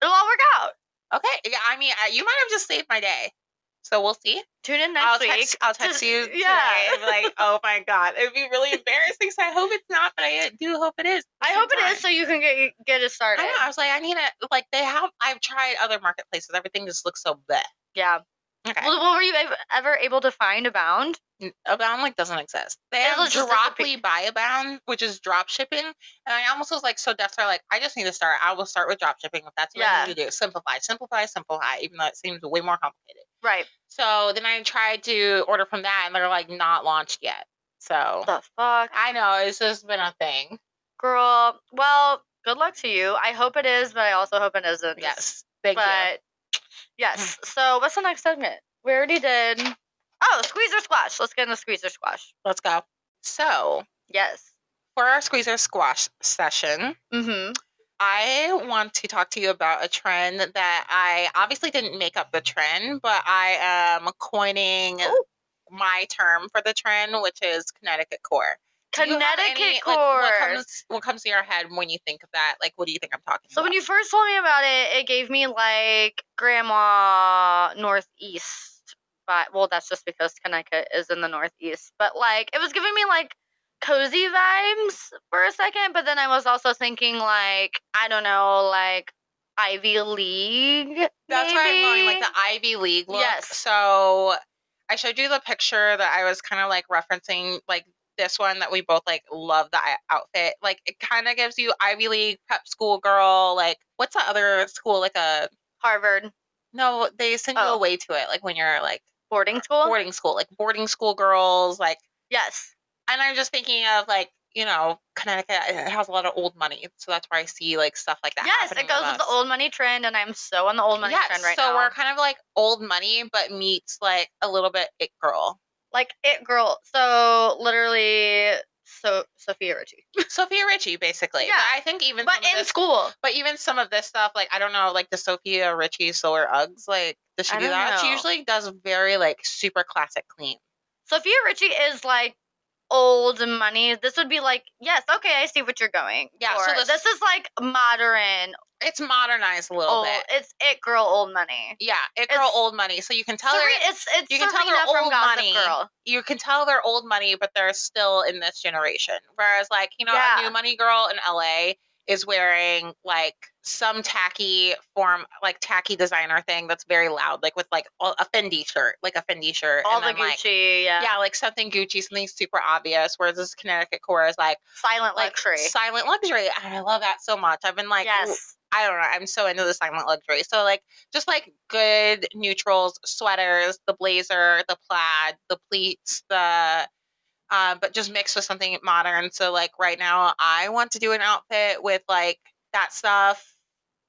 [SPEAKER 1] It'll all work out.
[SPEAKER 2] Okay, yeah, I mean, you might have just saved my day, so we'll see.
[SPEAKER 1] Tune in next
[SPEAKER 2] I'll
[SPEAKER 1] week.
[SPEAKER 2] text, I'll text
[SPEAKER 1] to-
[SPEAKER 2] you
[SPEAKER 1] yeah.
[SPEAKER 2] today and be like, oh my god, it'd be really embarrassing. So I hope it's not, but I do hope it is.
[SPEAKER 1] I hope
[SPEAKER 2] same
[SPEAKER 1] it is so you can get get it started.
[SPEAKER 2] I know. I was like, I need it. Like they have. I've tried other marketplaces. Everything just looks so bleh.
[SPEAKER 1] Yeah.
[SPEAKER 2] Okay.
[SPEAKER 1] Well, what were you ever able to find Abound?
[SPEAKER 2] Abound like doesn't exist. They have Droply by Abound, which is drop shipping. And I almost was like so. So like, I just need to start. I will start with drop shipping if that's what I
[SPEAKER 1] Yeah.
[SPEAKER 2] need to do. Simplify, simplify, simplify. Even though it seems way more complicated.
[SPEAKER 1] Right.
[SPEAKER 2] So then I tried to order from that, and they're like not launched yet. So
[SPEAKER 1] The fuck,
[SPEAKER 2] I know it's just been a thing.
[SPEAKER 1] girl. Well, good luck to you. I hope it is, but I also hope it isn't.
[SPEAKER 2] Yes. Thank
[SPEAKER 1] but
[SPEAKER 2] you.
[SPEAKER 1] Yes. So what's the next segment? We already did. Oh, squeeze or squash. Let's get into squeeze or squash.
[SPEAKER 2] Let's go. So
[SPEAKER 1] Yes.
[SPEAKER 2] for our squeezer squash session,
[SPEAKER 1] Mm-hmm.
[SPEAKER 2] I want to talk to you about a trend that I obviously didn't make up the trend, but I am coining
[SPEAKER 1] Ooh.
[SPEAKER 2] my term for the trend, which is Connecticut core. Do you have
[SPEAKER 1] Connecticut
[SPEAKER 2] any- like, what comes what comes to your head when you think of that? Like, what do you think I'm talking
[SPEAKER 1] So
[SPEAKER 2] about?
[SPEAKER 1] when you first told me about it, it gave me like grandma northeast. But well, that's just because Connecticut is in the northeast. But like, it was giving me like cozy vibes for a second. But then I was also thinking like, I don't know, like Ivy League.
[SPEAKER 2] That's where I'm going, like the Ivy League look.
[SPEAKER 1] Yes.
[SPEAKER 2] So I showed you the picture that I was kind of like referencing, like this one that we both like love the outfit. Like it kind of gives you Ivy League prep school girl. Like what's the other school? Like a
[SPEAKER 1] Harvard
[SPEAKER 2] no, they send you
[SPEAKER 1] Oh.
[SPEAKER 2] away to it. Like when you're like
[SPEAKER 1] boarding school.
[SPEAKER 2] boarding school, like boarding school girls. Like,
[SPEAKER 1] Yes.
[SPEAKER 2] and I'm just thinking of like you know Connecticut. It has a lot of old money, so that's where I see like stuff like that.
[SPEAKER 1] Yes, it goes with the old money trend, and I'm so on the old money
[SPEAKER 2] yes,
[SPEAKER 1] trend right
[SPEAKER 2] so
[SPEAKER 1] now.
[SPEAKER 2] we're kind of like old money, but meets like a little bit it girl.
[SPEAKER 1] Like it girl. So literally, so Sofia Richie,
[SPEAKER 2] Sofia Richie, basically.
[SPEAKER 1] Yeah.
[SPEAKER 2] But I think even
[SPEAKER 1] but in
[SPEAKER 2] this,
[SPEAKER 1] school.
[SPEAKER 2] but even some of this stuff, like I don't know, like the Sofia Richie Solar Uggs, like does she
[SPEAKER 1] I
[SPEAKER 2] do that? She usually does very like super classic clean.
[SPEAKER 1] Sofia Richie is like old money. This would be like, yes, okay, I see what you're going.
[SPEAKER 2] Yeah, so this-
[SPEAKER 1] this is like modern.
[SPEAKER 2] It's modernized a little
[SPEAKER 1] Old,
[SPEAKER 2] bit.
[SPEAKER 1] it's it girl old money.
[SPEAKER 2] Yeah, it girl
[SPEAKER 1] It's-
[SPEAKER 2] old money. So you can tell
[SPEAKER 1] Sere- it's it's
[SPEAKER 2] you can tell they're old money.
[SPEAKER 1] Girl.
[SPEAKER 2] you can tell they're old money, but they're still in this generation. Whereas like, you know,
[SPEAKER 1] Yeah.
[SPEAKER 2] a new money girl in LA is wearing like some tacky form like tacky designer thing that's very loud, like with like a a Fendi shirt, like a Fendi shirt.
[SPEAKER 1] All
[SPEAKER 2] and
[SPEAKER 1] the
[SPEAKER 2] then, like,
[SPEAKER 1] Gucci, yeah.
[SPEAKER 2] yeah, like something Gucci, something super obvious. Whereas this Connecticut core is like
[SPEAKER 1] Silent
[SPEAKER 2] like
[SPEAKER 1] luxury.
[SPEAKER 2] silent luxury. And I love that so much. I've been like,
[SPEAKER 1] yes.
[SPEAKER 2] I don't know. I'm so into the silent luxury. So like, just like good neutrals, sweaters, the blazer, the plaid, the pleats, the. Uh, but just mixed with something modern. So like right now, I want to do an outfit with like that stuff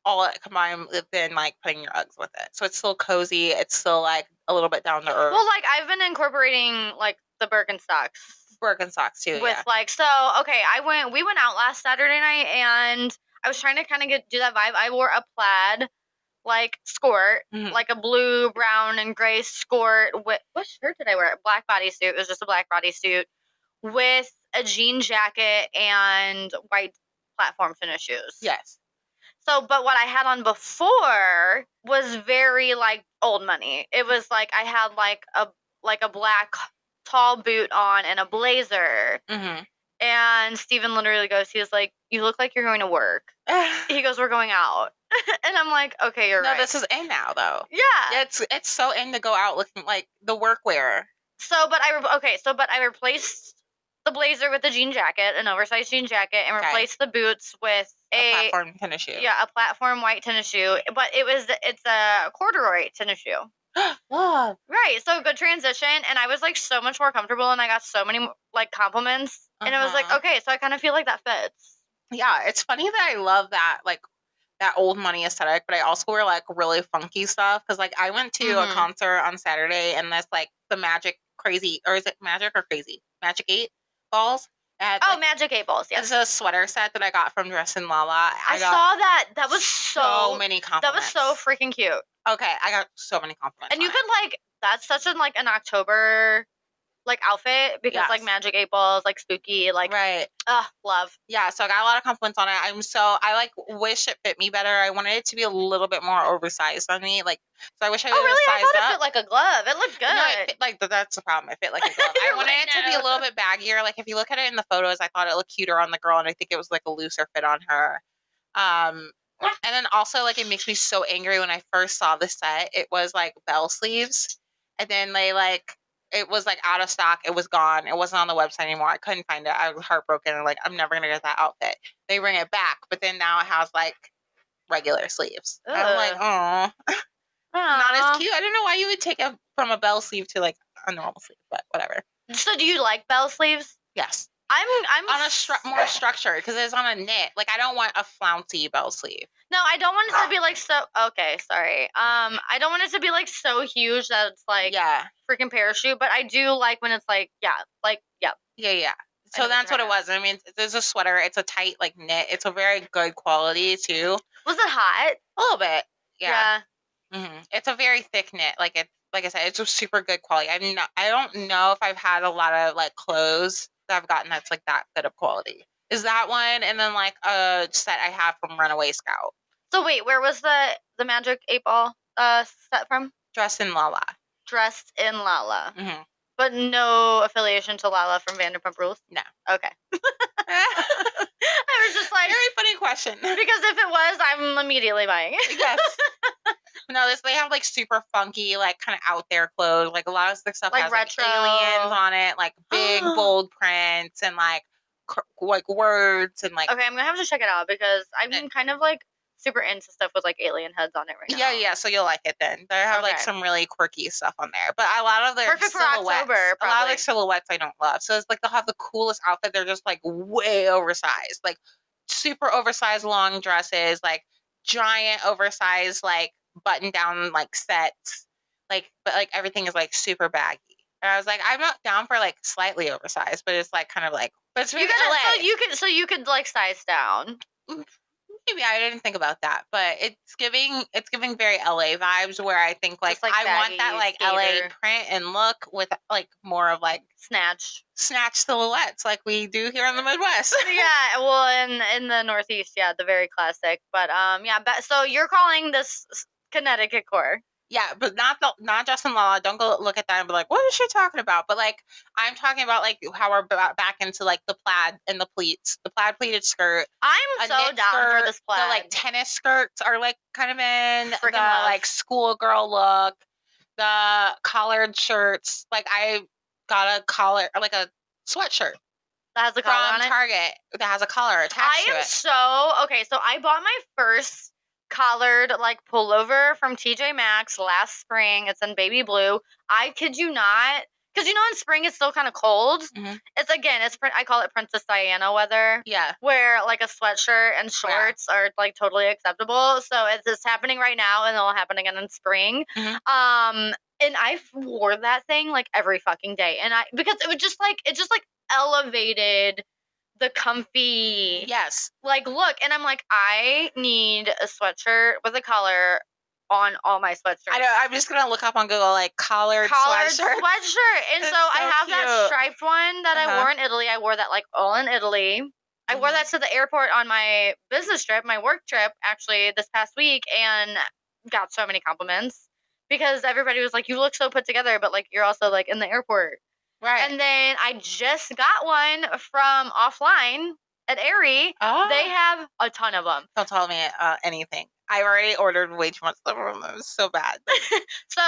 [SPEAKER 2] all combined with then like putting your Uggs with it. So it's still cozy. It's still like a little bit down to earth.
[SPEAKER 1] Well, like I've been incorporating like the Birkenstocks
[SPEAKER 2] Birkenstocks too.
[SPEAKER 1] with
[SPEAKER 2] yeah.
[SPEAKER 1] like so okay i went we went out last saturday night and i was trying to kind of get do that vibe i wore a plaid like skirt
[SPEAKER 2] Mhm.
[SPEAKER 1] like a blue brown and gray skirt with what shirt did i wear black bodysuit it was just a black bodysuit with a jean jacket and white platform tennis shoes
[SPEAKER 2] Yes.
[SPEAKER 1] so but what i had on before was very like old money it was like i had like a like a black tall boot on and a blazer
[SPEAKER 2] Mm-hmm.
[SPEAKER 1] And Steven literally goes, he was like, You look like you're going to work. He goes, We're going out. and I'm like, Okay, you're
[SPEAKER 2] no,
[SPEAKER 1] right.
[SPEAKER 2] No, this is in now though.
[SPEAKER 1] yeah.
[SPEAKER 2] It's it's so in to go out looking like the workwear.
[SPEAKER 1] So, but I, re- okay, so, but I replaced the blazer with a jean jacket, an oversized jean jacket, and
[SPEAKER 2] Okay.
[SPEAKER 1] replaced the boots with
[SPEAKER 2] A
[SPEAKER 1] a,
[SPEAKER 2] platform tennis shoe.
[SPEAKER 1] yeah, a platform white tennis shoe. But it was, it's a corduroy tennis shoe.
[SPEAKER 2] Love.
[SPEAKER 1] Right. So good transition. And I was like so much more comfortable and I got so many like compliments. And I was like,
[SPEAKER 2] Uh-huh.
[SPEAKER 1] okay, so I kind of feel like that fits.
[SPEAKER 2] Yeah, it's funny that I love that like that old money aesthetic, but I also wear like really funky stuff because like I went to
[SPEAKER 1] Mhm.
[SPEAKER 2] a concert on Saturday and that's like the Magic Crazy or is it Magic or Crazy Magic Eight balls.
[SPEAKER 1] Oh,
[SPEAKER 2] like,
[SPEAKER 1] Magic Eight Balls.
[SPEAKER 2] It's
[SPEAKER 1] Yes.
[SPEAKER 2] a sweater set that I got from Dressed in Lala.
[SPEAKER 1] I,
[SPEAKER 2] got
[SPEAKER 1] saw that. That was
[SPEAKER 2] so,
[SPEAKER 1] so.
[SPEAKER 2] many compliments.
[SPEAKER 1] that was so freaking cute.
[SPEAKER 2] okay. I got so many compliments.
[SPEAKER 1] And you could like that's such an like an October like outfit because like magic eight balls, like spooky, like
[SPEAKER 2] right.
[SPEAKER 1] ugh, love.
[SPEAKER 2] Yeah. So I got a lot of compliments on it. I'm so I like wish it fit me better. I wanted it to be a little bit more oversized on me. Like so I wish I
[SPEAKER 1] Oh
[SPEAKER 2] would
[SPEAKER 1] really? I
[SPEAKER 2] have sized
[SPEAKER 1] thought
[SPEAKER 2] up.
[SPEAKER 1] it fit like a glove. It looked good.
[SPEAKER 2] No, it fit, like that's the problem. It fit like a glove. I wanted
[SPEAKER 1] like,
[SPEAKER 2] it to be a little bit baggier. Like if you look at it in the photos, I thought it looked cuter on the girl, and I think it was like a looser fit on her. Um, and then also like it makes me so angry when I first saw the set. It was like bell sleeves, and then they like it was like out of stock. It was gone. It wasn't on the website anymore. I couldn't find it. I was heartbroken. like I'm never gonna get that outfit. They bring it back, but then now it has like regular sleeves. I'm like, oh not as cute. I don't know why you would take it from a bell sleeve to like a normal sleeve, but whatever.
[SPEAKER 1] So do you like bell sleeves?
[SPEAKER 2] Yes,
[SPEAKER 1] I'm I'm
[SPEAKER 2] on a stru- more structured because it's on a knit. Like I don't want a flouncy bell sleeve.
[SPEAKER 1] No, I don't want it to be like so okay, sorry. Um I don't want it to be like so huge that it's like
[SPEAKER 2] yeah,
[SPEAKER 1] freaking parachute, but I do like when it's like yeah, like yeah.
[SPEAKER 2] yeah, yeah. So that's what it was. I mean, there's a sweater. It's a tight like knit. It's a very good quality too.
[SPEAKER 1] Was it hot?
[SPEAKER 2] A little bit. Yeah. hmm It's a very thick knit. Like it. Like I said, it's a super good quality. I'm not. I don't know if I've had a lot of like clothes that I've gotten that's like that good of quality. Is that one? And then like a set I have from Runaway Scout.
[SPEAKER 1] So wait, where was the the magic eight ball uh set from?
[SPEAKER 2] Dressed in Lala.
[SPEAKER 1] Dressed in Lala.
[SPEAKER 2] hmm
[SPEAKER 1] But no affiliation to Lala from Vanderpump Rules?
[SPEAKER 2] No.
[SPEAKER 1] Okay. I was just like
[SPEAKER 2] Very funny question.
[SPEAKER 1] because if it was, I'm immediately buying it.
[SPEAKER 2] yes. No, this they have like super funky, like kind of out there clothes. Like a lot of the stuff
[SPEAKER 1] Like
[SPEAKER 2] has
[SPEAKER 1] retro.
[SPEAKER 2] like aliens on it, like big bold prints and like cr- like words and like
[SPEAKER 1] Okay, I'm gonna have to check it out because I'm
[SPEAKER 2] Eh.
[SPEAKER 1] kind of like super into stuff with like alien heads on it right now.
[SPEAKER 2] yeah, yeah. So you'll like it then. They have like
[SPEAKER 1] Okay.
[SPEAKER 2] some really quirky stuff on there, but a lot of their
[SPEAKER 1] Perfect for
[SPEAKER 2] silhouettes,
[SPEAKER 1] October,
[SPEAKER 2] a lot of
[SPEAKER 1] probably.
[SPEAKER 2] their silhouettes I don't love. So it's like they'll have the coolest outfit. They're just like way oversized, like super oversized long dresses, like giant oversized like button down like sets, like but like everything is like super baggy. And I was like, I'm not down for like slightly oversized, but it's like kind of like, but it's
[SPEAKER 1] You gotta,
[SPEAKER 2] LA.
[SPEAKER 1] so you could so you could like size down.
[SPEAKER 2] Maybe I didn't think about that, but it's giving it's giving very LA vibes where I think like,
[SPEAKER 1] like,
[SPEAKER 2] I want that like LA print and look with like more of like
[SPEAKER 1] Snatch.
[SPEAKER 2] snatch silhouettes like we do here in the Midwest.
[SPEAKER 1] yeah, well, in in the Northeast, yeah, the very classic. But um, yeah. But so you're calling this Connecticut core?
[SPEAKER 2] yeah, but not the not Justin Law. Don't go look at that and be like, what is she talking about? But like I'm talking about like how we're ba- back into like the plaid and the pleats, the plaid pleated skirt.
[SPEAKER 1] I'm
[SPEAKER 2] a
[SPEAKER 1] so down for this plaid.
[SPEAKER 2] The like tennis skirts are like kind of in
[SPEAKER 1] Freaking
[SPEAKER 2] the
[SPEAKER 1] love.
[SPEAKER 2] like schoolgirl look. The collared shirts, like I got a collar, like a sweatshirt
[SPEAKER 1] that has a
[SPEAKER 2] from
[SPEAKER 1] collar on it.
[SPEAKER 2] Target that has a collar attached
[SPEAKER 1] I am so okay. So I bought my first collared like pullover from TJ Maxx last spring. It's in baby blue. I kid you not, because you know in spring it's still kind of cold.
[SPEAKER 2] Mhm.
[SPEAKER 1] It's again, it's I call it Princess Diana weather.
[SPEAKER 2] Yeah,
[SPEAKER 1] Where like a sweatshirt and shorts are like totally acceptable. So it's, it's happening right now, and it'll happen again in spring.
[SPEAKER 2] Mhm.
[SPEAKER 1] Um, and I wore that thing like every fucking day, and I because it was just like it just like elevated the comfy
[SPEAKER 2] yes,
[SPEAKER 1] like look and i'm like i need a sweatshirt with a collar on all my sweatshirts
[SPEAKER 2] I know. I'm just gonna look up on Google like collared,
[SPEAKER 1] collared
[SPEAKER 2] sweatshirt.
[SPEAKER 1] sweatshirt and
[SPEAKER 2] It's
[SPEAKER 1] so, i
[SPEAKER 2] so
[SPEAKER 1] have that striped one that i
[SPEAKER 2] Uh-huh.
[SPEAKER 1] wore in italy i wore that like all in italy i wore
[SPEAKER 2] Mhm.
[SPEAKER 1] that to the airport on my business trip my work trip actually this past week and got so many compliments because everybody was like you look so put together but like you're also like in the airport
[SPEAKER 2] Right.
[SPEAKER 1] and then i just got one from offline at Aerie.
[SPEAKER 2] oh,
[SPEAKER 1] They have a ton of them.
[SPEAKER 2] don't tell me uh, anything. I already ordered way too much stuff from them. It was so bad.
[SPEAKER 1] So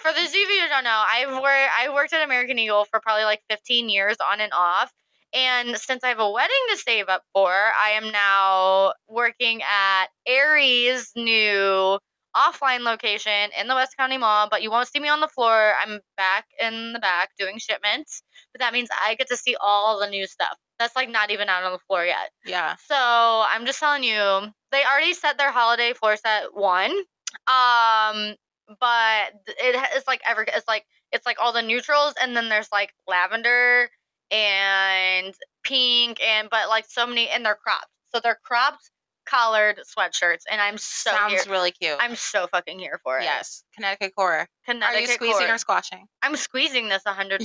[SPEAKER 1] for those of you who don't know, I've worked I worked at American Eagle for probably like 15 years on and off. And since I have a wedding to save up for, I am now working at Aerie's new offline location in the West County Mall, but you won't see me on the floor. I'm back in the back doing shipments. But that means I get to see all the new stuff. That's like not even out on the floor yet.
[SPEAKER 2] Yeah.
[SPEAKER 1] So I'm just telling you, they already set their holiday floor set one. Um, but it it's like ever it's like it's like all the neutrals, and then there's like lavender and pink and but like so many and they're cropped. So they're cropped collared sweatshirts and I'm so
[SPEAKER 2] Sounds
[SPEAKER 1] here.
[SPEAKER 2] really cute.
[SPEAKER 1] I'm so fucking here for it.
[SPEAKER 2] yes, Connecticut core.
[SPEAKER 1] Connecticut
[SPEAKER 2] Are you squeezing
[SPEAKER 1] cord.
[SPEAKER 2] or squashing?
[SPEAKER 1] I'm squeezing this 100%.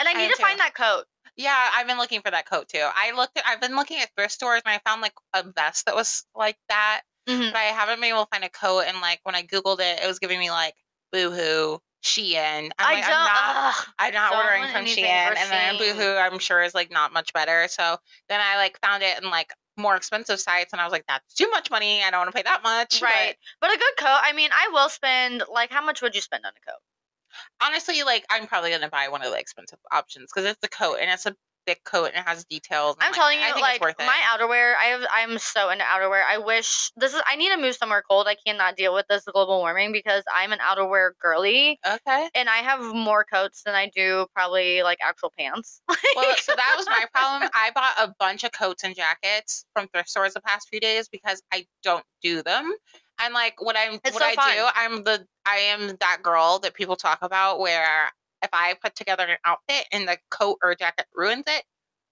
[SPEAKER 1] And I
[SPEAKER 2] I
[SPEAKER 1] need
[SPEAKER 2] am
[SPEAKER 1] to find that coat.
[SPEAKER 2] Yeah, I've been looking for that coat too. I looked at, I've been looking at thrift stores and I found like a vest that was like that,
[SPEAKER 1] Mhm.
[SPEAKER 2] but I haven't been able to find a coat. And like when I googled it, it was giving me like Boohoo, Shein. I'm
[SPEAKER 1] I
[SPEAKER 2] like,
[SPEAKER 1] don't.
[SPEAKER 2] I'm not,
[SPEAKER 1] ugh.
[SPEAKER 2] I'm not ordering from Shein, and then. Boohoo, I'm sure is like not much better. So then I like found it in like more expensive sites, and I was like, that's too much money. I don't want to pay that much. But
[SPEAKER 1] right. But a good coat, I mean, I will spend, like, how much would you spend on a coat?
[SPEAKER 2] honestly, like I'm probably gonna buy one of the expensive options because it's a coat and it's a thick coat and it has details.
[SPEAKER 1] I'm
[SPEAKER 2] like,
[SPEAKER 1] telling
[SPEAKER 2] I
[SPEAKER 1] you,
[SPEAKER 2] think
[SPEAKER 1] like
[SPEAKER 2] it's worth it.
[SPEAKER 1] my outerwear, I have, I'm so into outerwear. I wish this is. I need to move somewhere cold. I cannot deal with this global warming because I'm an outerwear girly,
[SPEAKER 2] okay.
[SPEAKER 1] and I have more coats than I do probably like actual pants.
[SPEAKER 2] Well, so that was my problem. I bought a bunch of coats and jackets from thrift stores the past few days because I don't do them. And like what I'm
[SPEAKER 1] It's
[SPEAKER 2] what
[SPEAKER 1] so
[SPEAKER 2] I
[SPEAKER 1] fun.
[SPEAKER 2] do, I'm the I am that girl that people talk about where if I put together an outfit and the coat or jacket ruins it,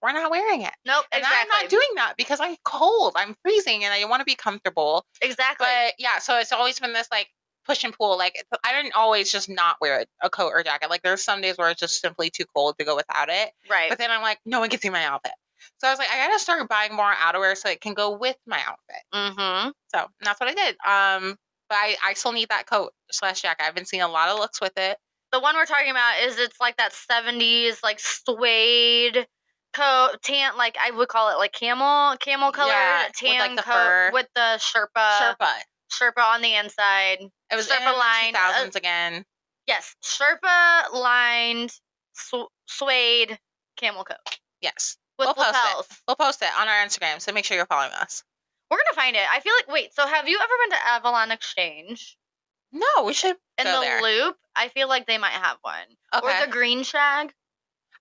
[SPEAKER 2] we're not wearing it.
[SPEAKER 1] nope,
[SPEAKER 2] And
[SPEAKER 1] exactly,
[SPEAKER 2] I'm not doing that because I'm cold. I'm freezing and I want to be comfortable.
[SPEAKER 1] exactly.
[SPEAKER 2] But yeah, so it's always been this like push and pull. Like it's- I didn't always just not wear a, coat or jacket. Like there's some days where it's just simply too cold to go without it.
[SPEAKER 1] right.
[SPEAKER 2] But then I'm like, no one can see my outfit. So I was like, I gotta start buying more outerwear so it can go with my outfit.
[SPEAKER 1] mm-hmm.
[SPEAKER 2] So that's what I did. Um, but I, I still need that coat slash jacket. I've been seeing a lot of looks with it.
[SPEAKER 1] The one we're talking about is it's like that 70s like suede coat tan like I would call it like camel camel color
[SPEAKER 2] Yeah, with,
[SPEAKER 1] tan
[SPEAKER 2] like, the
[SPEAKER 1] coat
[SPEAKER 2] fur.
[SPEAKER 1] with the Sherpa
[SPEAKER 2] Sherpa.
[SPEAKER 1] Sherpa on the inside.
[SPEAKER 2] It was
[SPEAKER 1] Sherpa
[SPEAKER 2] in the
[SPEAKER 1] line, uh,
[SPEAKER 2] 2000s again.
[SPEAKER 1] Yes, Sherpa lined su- suede camel coat
[SPEAKER 2] Yes.
[SPEAKER 1] with
[SPEAKER 2] We'll post it.
[SPEAKER 1] lapels.
[SPEAKER 2] We'll post it on our Instagram, so make sure you're following us.
[SPEAKER 1] We're gonna find it. I feel like wait. So have you ever been to Avalon Exchange
[SPEAKER 2] No, we should
[SPEAKER 1] in
[SPEAKER 2] go
[SPEAKER 1] the
[SPEAKER 2] there.
[SPEAKER 1] Loop? I feel like they might have one
[SPEAKER 2] Okay.
[SPEAKER 1] or the Green Shag.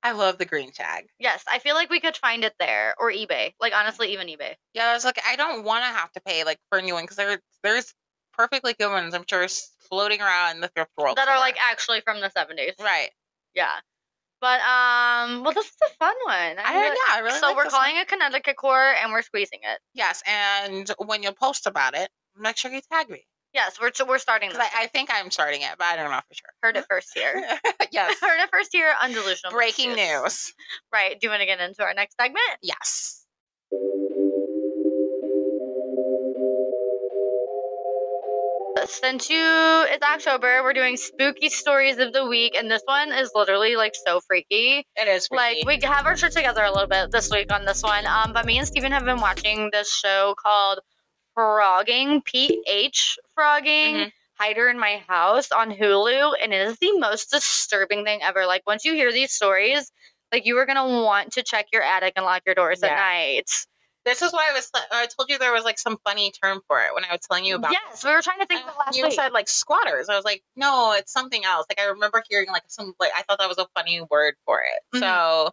[SPEAKER 2] I love the green shag.
[SPEAKER 1] Yes, I feel like we could find it there or eBay. Like honestly, even eBay.
[SPEAKER 2] Yeah, I was like, I don't want to have to pay like for a new one because there, there's perfectly good ones. I'm sure floating around in the thrift world
[SPEAKER 1] that are like actually from the 70s.
[SPEAKER 2] right.
[SPEAKER 1] Yeah. But um well this is a fun one.
[SPEAKER 2] I,
[SPEAKER 1] I'm really-
[SPEAKER 2] yeah, I really.
[SPEAKER 1] so
[SPEAKER 2] like
[SPEAKER 1] we're
[SPEAKER 2] this one.
[SPEAKER 1] calling it Connecticut Core and we're squeezing it.
[SPEAKER 2] Yes, and when you post about it, make sure you tag me
[SPEAKER 1] Yes, we're we're starting this.
[SPEAKER 2] I, I think I'm starting it, but I don't know for sure.
[SPEAKER 1] heard it first here.
[SPEAKER 2] yes.
[SPEAKER 1] heard it first here on Delusional.
[SPEAKER 2] Breaking
[SPEAKER 1] Messages.
[SPEAKER 2] news.
[SPEAKER 1] Right. Do you want to get into our next segment?
[SPEAKER 2] Yes.
[SPEAKER 1] Since you it's October, we're doing spooky stories of the week, and this one is literally like so freaky.
[SPEAKER 2] It is
[SPEAKER 1] Like we have our shit together a little bit this week on this one. Um, but me and Steven have been watching this show called Phrogging, P H Phrogging.
[SPEAKER 2] Mhm.
[SPEAKER 1] Hider in My House on Hulu, and it is the most disturbing thing ever. Like once you hear these stories, like you are gonna want to check your attic and lock your doors at night.
[SPEAKER 2] This is why I was. I told you there was like some funny term for it when I was telling you about.
[SPEAKER 1] Yes, we were trying to think of last
[SPEAKER 2] you
[SPEAKER 1] week.
[SPEAKER 2] said like squatters. I was like, no, it's something else. Like I remember hearing like some like I thought that was a funny word for it.
[SPEAKER 1] Mhm.
[SPEAKER 2] So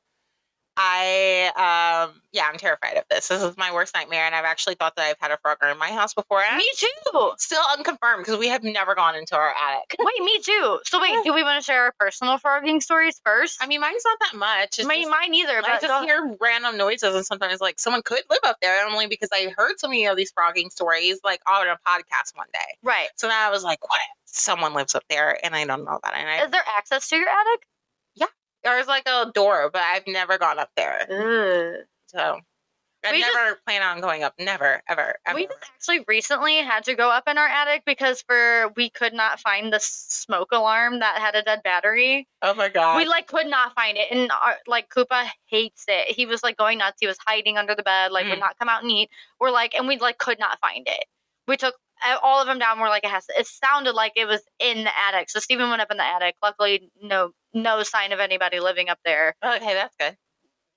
[SPEAKER 2] I um yeah, I'm terrified of this. This is my worst nightmare, and I've actually thought that I've had a phrogger in my house before. And
[SPEAKER 1] Me too.
[SPEAKER 2] Still unconfirmed because we have never gone into our attic.
[SPEAKER 1] Wait, me too. So wait, do we want to share our personal phrogging stories first?
[SPEAKER 2] I mean, mine's not that much. It's
[SPEAKER 1] My,
[SPEAKER 2] just-
[SPEAKER 1] mine either,
[SPEAKER 2] I
[SPEAKER 1] but
[SPEAKER 2] just
[SPEAKER 1] go-
[SPEAKER 2] hear random noises, and sometimes like someone could live up there only because I heard so many of these phrogging stories like on a podcast one day.
[SPEAKER 1] right.
[SPEAKER 2] So now I was like, what? if Someone lives up there, and I don't know about it. And I
[SPEAKER 1] Is there access to your attic?
[SPEAKER 2] There's like a door, but I've never gone up there.
[SPEAKER 1] Ugh.
[SPEAKER 2] So I
[SPEAKER 1] We just-
[SPEAKER 2] never plan on going up. Never, ever, ever.
[SPEAKER 1] We just actually recently had to go up in our attic because for we could not find the smoke alarm that had a dead battery.
[SPEAKER 2] oh my god.
[SPEAKER 1] we like could not find it, and our, like Koopa hates it. He was like going nuts. He was hiding under the bed, like would
[SPEAKER 2] Mm.
[SPEAKER 1] not come out and eat. We're like, and we like could not find it. We took all of them down. We're like, it has. It sounded like it was in the attic. So Stephen went up in the attic. Luckily, no no sign of anybody living up there.
[SPEAKER 2] okay, that's good.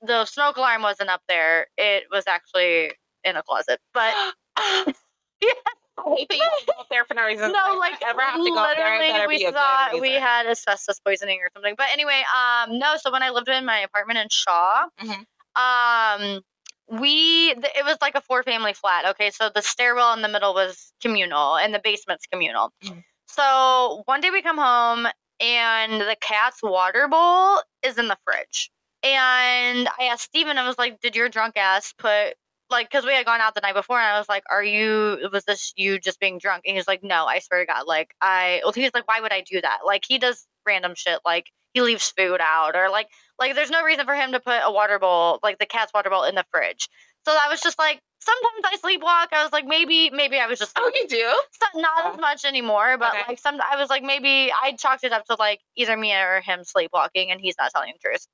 [SPEAKER 1] The smoke alarm wasn't up there. It was actually in a closet. But
[SPEAKER 2] yeah. I hate that you go up there for no reason.
[SPEAKER 1] no,
[SPEAKER 2] If
[SPEAKER 1] like
[SPEAKER 2] ever have to go up there,
[SPEAKER 1] literally, we
[SPEAKER 2] be a good
[SPEAKER 1] thought we had asbestos poisoning or something. But anyway, um, no. So when I lived in my apartment in Shaw,
[SPEAKER 2] Mhm.
[SPEAKER 1] um, we th- it was like a four family flat. Okay, so the stairwell in the middle was communal, and the basement's communal.
[SPEAKER 2] Mhm.
[SPEAKER 1] So one day we come home, and the cat's water bowl is in the fridge. And I asked Steven, I was like, did your drunk ass put like because we had gone out the night before and I was like, Are you was this you just being drunk? And he's like, No, I swear to God. Like I well he's like, Why would I do that? Like he does random shit like he leaves food out or like like there's no reason for him to put a water bowl, like the cat's water bowl in the fridge. So I was just like, sometimes I sleepwalk. I was like, maybe, maybe I was just
[SPEAKER 2] Oh, you do?
[SPEAKER 1] not as oh. much anymore, but
[SPEAKER 2] Okay.
[SPEAKER 1] like some I was like maybe I chalked it up to like either me or him sleepwalking and he's not telling the truth.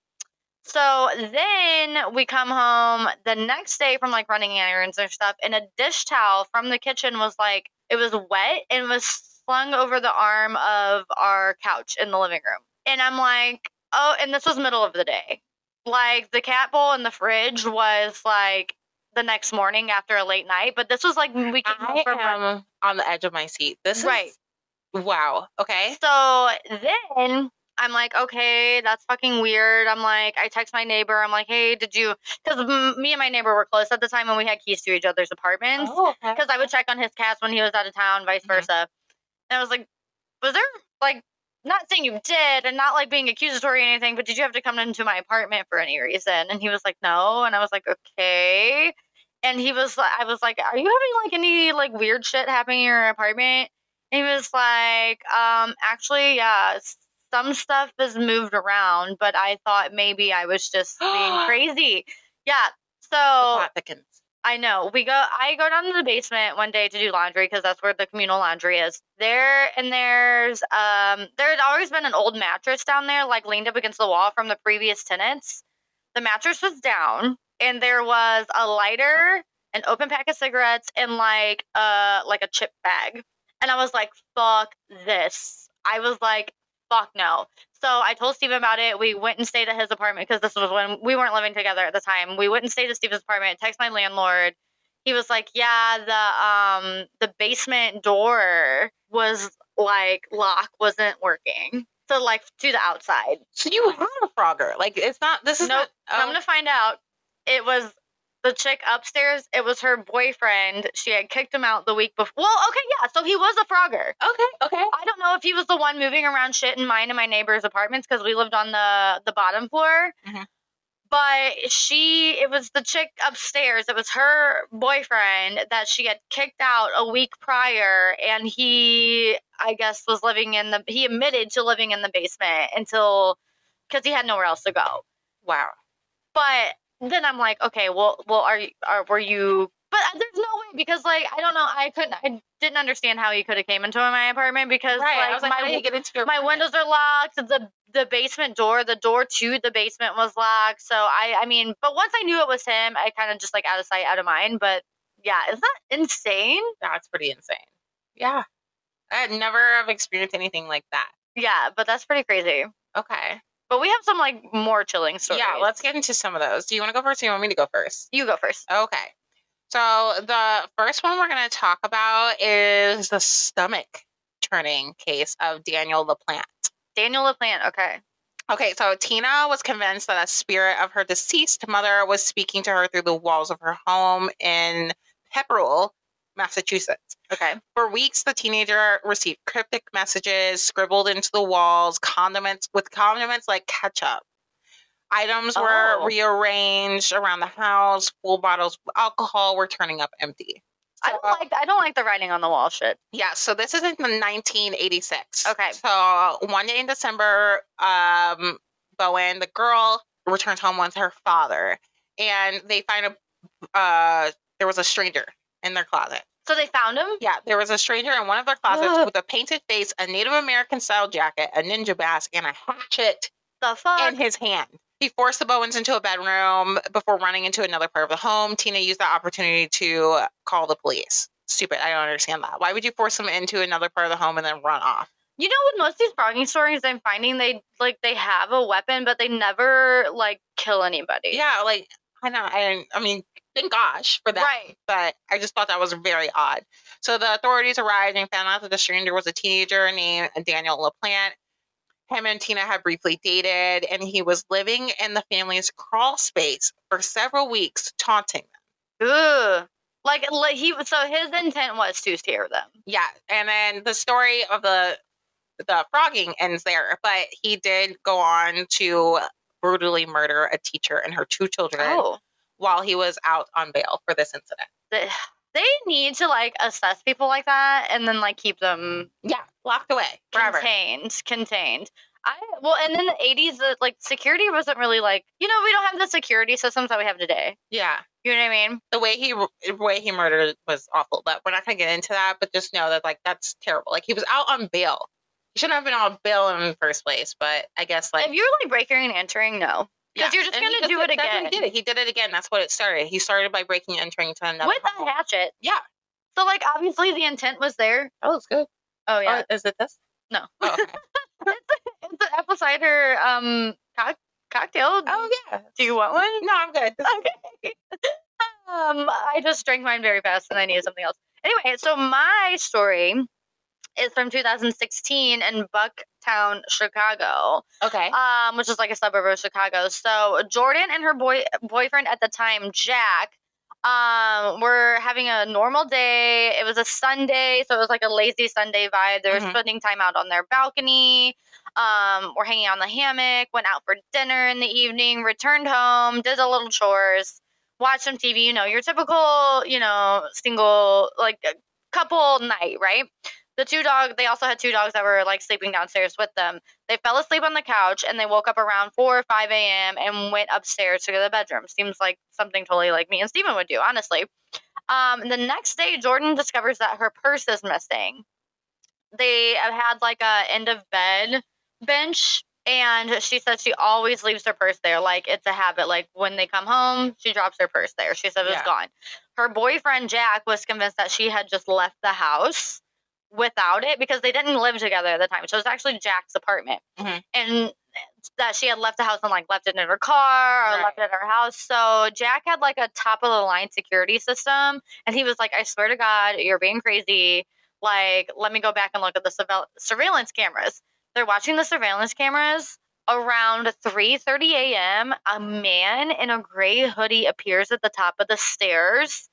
[SPEAKER 1] So then we come home the next day from like running errands and stuff, and a dish towel from the kitchen was like it was wet and was slung over the arm of our couch in the living room. And I'm like, oh, and this was middle of the day. Like the cat bowl in the fridge was like the next morning after a late night, but this was like we came
[SPEAKER 2] I
[SPEAKER 1] from
[SPEAKER 2] am on the edge of my seat. This
[SPEAKER 1] Right.
[SPEAKER 2] is wow. Okay.
[SPEAKER 1] So then I'm like, okay, that's fucking weird. I'm like, I text my neighbor. I'm like, hey, did you? Because m- me and my neighbor were close at the time and we had keys to each other's apartments.
[SPEAKER 2] Oh, okay.
[SPEAKER 1] Because I would check on his cats when he was out of town, vice
[SPEAKER 2] Mhm.
[SPEAKER 1] versa. And I was like, was there like, not saying you did and not like being accusatory or anything, but did you have to come into my apartment for any reason? And he was like, no. And I was like, okay. And he was like, I was like, are you having like any like weird shit happening in your apartment? And he was like, um, actually, yeah, some stuff is moved around, but I thought maybe I was just being crazy. Yeah. So. I know. We go I go down to the basement one day to do laundry because that's where the communal laundry is. There and there's um there had always been an old mattress down there, like leaned up against the wall from the previous tenants. The mattress was down and there was a lighter, an open pack of cigarettes, and like uh like a chip bag. And I was like, fuck this. I was like, fuck no. So I told Steven about it. We went and stayed at his apartment because this was when we weren't living together at the time. We went and stayed at Steven's apartment, text my landlord. He was like, Yeah, the um the basement door was like lock wasn't working. So like to the outside.
[SPEAKER 2] So you had a Phrogger. Like it's not. This is
[SPEAKER 1] Nope.
[SPEAKER 2] not.
[SPEAKER 1] Come to find out, it was the chick upstairs. It was her boyfriend. She had kicked him out the week before. Well, okay, yeah. So he was a phrogger.
[SPEAKER 2] okay. Okay.
[SPEAKER 1] I don't know if he was the one moving around shit in mine and my neighbor's apartments because we lived on the the bottom floor.
[SPEAKER 2] Mhm.
[SPEAKER 1] But she, it was the chick upstairs. It was her boyfriend that she had kicked out a week prior, and he, I guess, was living in the. He admitted to living in the basement until because he had nowhere else to go.
[SPEAKER 2] Wow.
[SPEAKER 1] But then I'm like, okay, well, well, are you, are were you? But uh, there's no way because like I don't know. I couldn't. I didn't understand how he could have came into my apartment because
[SPEAKER 2] Right.
[SPEAKER 1] like,
[SPEAKER 2] I was like,
[SPEAKER 1] my
[SPEAKER 2] how do you get into your
[SPEAKER 1] my
[SPEAKER 2] apartment?
[SPEAKER 1] windows are locked. The the basement door, the door to the basement was locked. So I I mean, but once I knew it was him, I kind of just like out of sight, out of mind. But yeah, isn't that insane?
[SPEAKER 2] That's pretty insane. Yeah. I never have experienced anything like that.
[SPEAKER 1] Yeah, but that's pretty crazy.
[SPEAKER 2] Okay.
[SPEAKER 1] But we have some like more chilling stories.
[SPEAKER 2] Yeah, let's get into some of those. Do you want to go first or you want me to go first?
[SPEAKER 1] You go first.
[SPEAKER 2] Okay. So the first one we're going to talk about is the stomach turning case of Daniel LaPlante.
[SPEAKER 1] Daniel LaPlante. Okay.
[SPEAKER 2] Okay, so Tina was convinced that a spirit of her deceased mother was speaking to her through the walls of her home in Pepperell, Massachusetts.
[SPEAKER 1] Okay.
[SPEAKER 2] For weeks, the teenager received cryptic messages scribbled into the walls, condiments with condiments like ketchup. Items were
[SPEAKER 1] Oh.
[SPEAKER 2] rearranged around the house. Full bottles of alcohol were turning up empty.
[SPEAKER 1] I don't like I don't like the writing on the wall shit.
[SPEAKER 2] Yeah, so this is in 1986.
[SPEAKER 1] Okay.
[SPEAKER 2] So one day in December, um, Bowen, the girl, returns home with her father, and they find a uh, there was a stranger in their closet.
[SPEAKER 1] So they found him.
[SPEAKER 2] Yeah, there was a stranger in one of their closets
[SPEAKER 1] Ugh.
[SPEAKER 2] with a painted face, a Native American style jacket, a ninja mask, and a hatchet
[SPEAKER 1] The fuck.
[SPEAKER 2] in his hand. He forced the Bowens into a bedroom before running into another part of the home. Tina used the opportunity to call the police. Stupid. I don't understand that. Why would you force them into another part of the home and then run off?
[SPEAKER 1] You know, with most of these phrogging stories, I'm finding they like they have a weapon, but they never like kill anybody.
[SPEAKER 2] Yeah, like I know. I, I mean, thank gosh for that.
[SPEAKER 1] Right.
[SPEAKER 2] But I just thought that was very odd. So the authorities arrived and found out that the stranger was a teenager named Daniel LaPlante. Him and Tina had briefly dated, and he was living in the family's crawl space for several weeks, taunting them.
[SPEAKER 1] Ugh. Like, like he so his intent was to scare them.
[SPEAKER 2] Yeah, and then the story of the the phrogging ends there, but he did go on to brutally murder a teacher and her two children
[SPEAKER 1] Oh,
[SPEAKER 2] while he was out on bail for this incident.
[SPEAKER 1] they, need to like assess people like that and then like keep them
[SPEAKER 2] Yeah, locked away forever.
[SPEAKER 1] contained, contained. I well, and in the eighties, the like security wasn't really like you know we don't have the security systems that we have today.
[SPEAKER 2] Yeah,
[SPEAKER 1] You know what I mean?
[SPEAKER 2] the way he the way he murdered was awful. But we're not gonna get into that. But just know that like that's terrible. Like he was out on bail. He shouldn't have been on bail in the first place. But I guess like
[SPEAKER 1] if you're like breaking and entering, no,
[SPEAKER 2] yeah.
[SPEAKER 1] 'cause you're just
[SPEAKER 2] And
[SPEAKER 1] gonna do it again.
[SPEAKER 2] He did it. He did it again. That's what it started. He started by breaking and entering to another.
[SPEAKER 1] with
[SPEAKER 2] home.
[SPEAKER 1] a hatchet.
[SPEAKER 2] Yeah.
[SPEAKER 1] So like obviously the intent was there.
[SPEAKER 2] Oh, it's good.
[SPEAKER 1] Oh yeah,
[SPEAKER 2] Oh, is it this?
[SPEAKER 1] no,
[SPEAKER 2] Oh, okay.
[SPEAKER 1] it's an apple cider um cock- cocktail.
[SPEAKER 2] oh yeah.
[SPEAKER 1] Do you want one?
[SPEAKER 2] No, I'm good. This-
[SPEAKER 1] Okay. um, I just drank mine very fast and I needed something else. Anyway, so my story is from 2016 in Bucktown, Chicago,
[SPEAKER 2] Okay.
[SPEAKER 1] um, which is like a suburb of Chicago. So Jordan and her boy boyfriend at the time, Jack, um, were having a normal day. It was a Sunday, so it was like a lazy Sunday vibe. They were
[SPEAKER 2] Mhm.
[SPEAKER 1] spending time out on their balcony. Um, were hanging out on the hammock, went out for dinner in the evening, returned home, did a little chores, watched some TV, you know, your typical, you know, single like couple night, right? The two dogs, they also had two dogs that were like sleeping downstairs with them. They fell asleep on the couch and they woke up around 4 or 5 a.m. and went upstairs to go to the bedroom. Seems like something totally like me and Steven would do, honestly. Um, the next day, Jordan discovers that her purse is missing. They have had like a end of bed bench, and she said she always leaves her purse there. Like it's a habit. Like when they come home, she drops her purse there. She said it was
[SPEAKER 2] Yeah.
[SPEAKER 1] gone. Her boyfriend Jack was convinced that she had just left the house without it because they didn't live together at the time. So it was actually Jack's apartment,
[SPEAKER 2] Mhm.
[SPEAKER 1] and that she had left the house and like left it in her car or
[SPEAKER 2] Right.
[SPEAKER 1] left it at her house. So Jack had like a top of the line security system, and he was like, "I swear to God, you're being crazy. Like, let me go back and look at the surveil- surveillance cameras." They're watching the surveillance cameras. Around 3:30 a.m., a man in a gray hoodie appears at the top of the stairs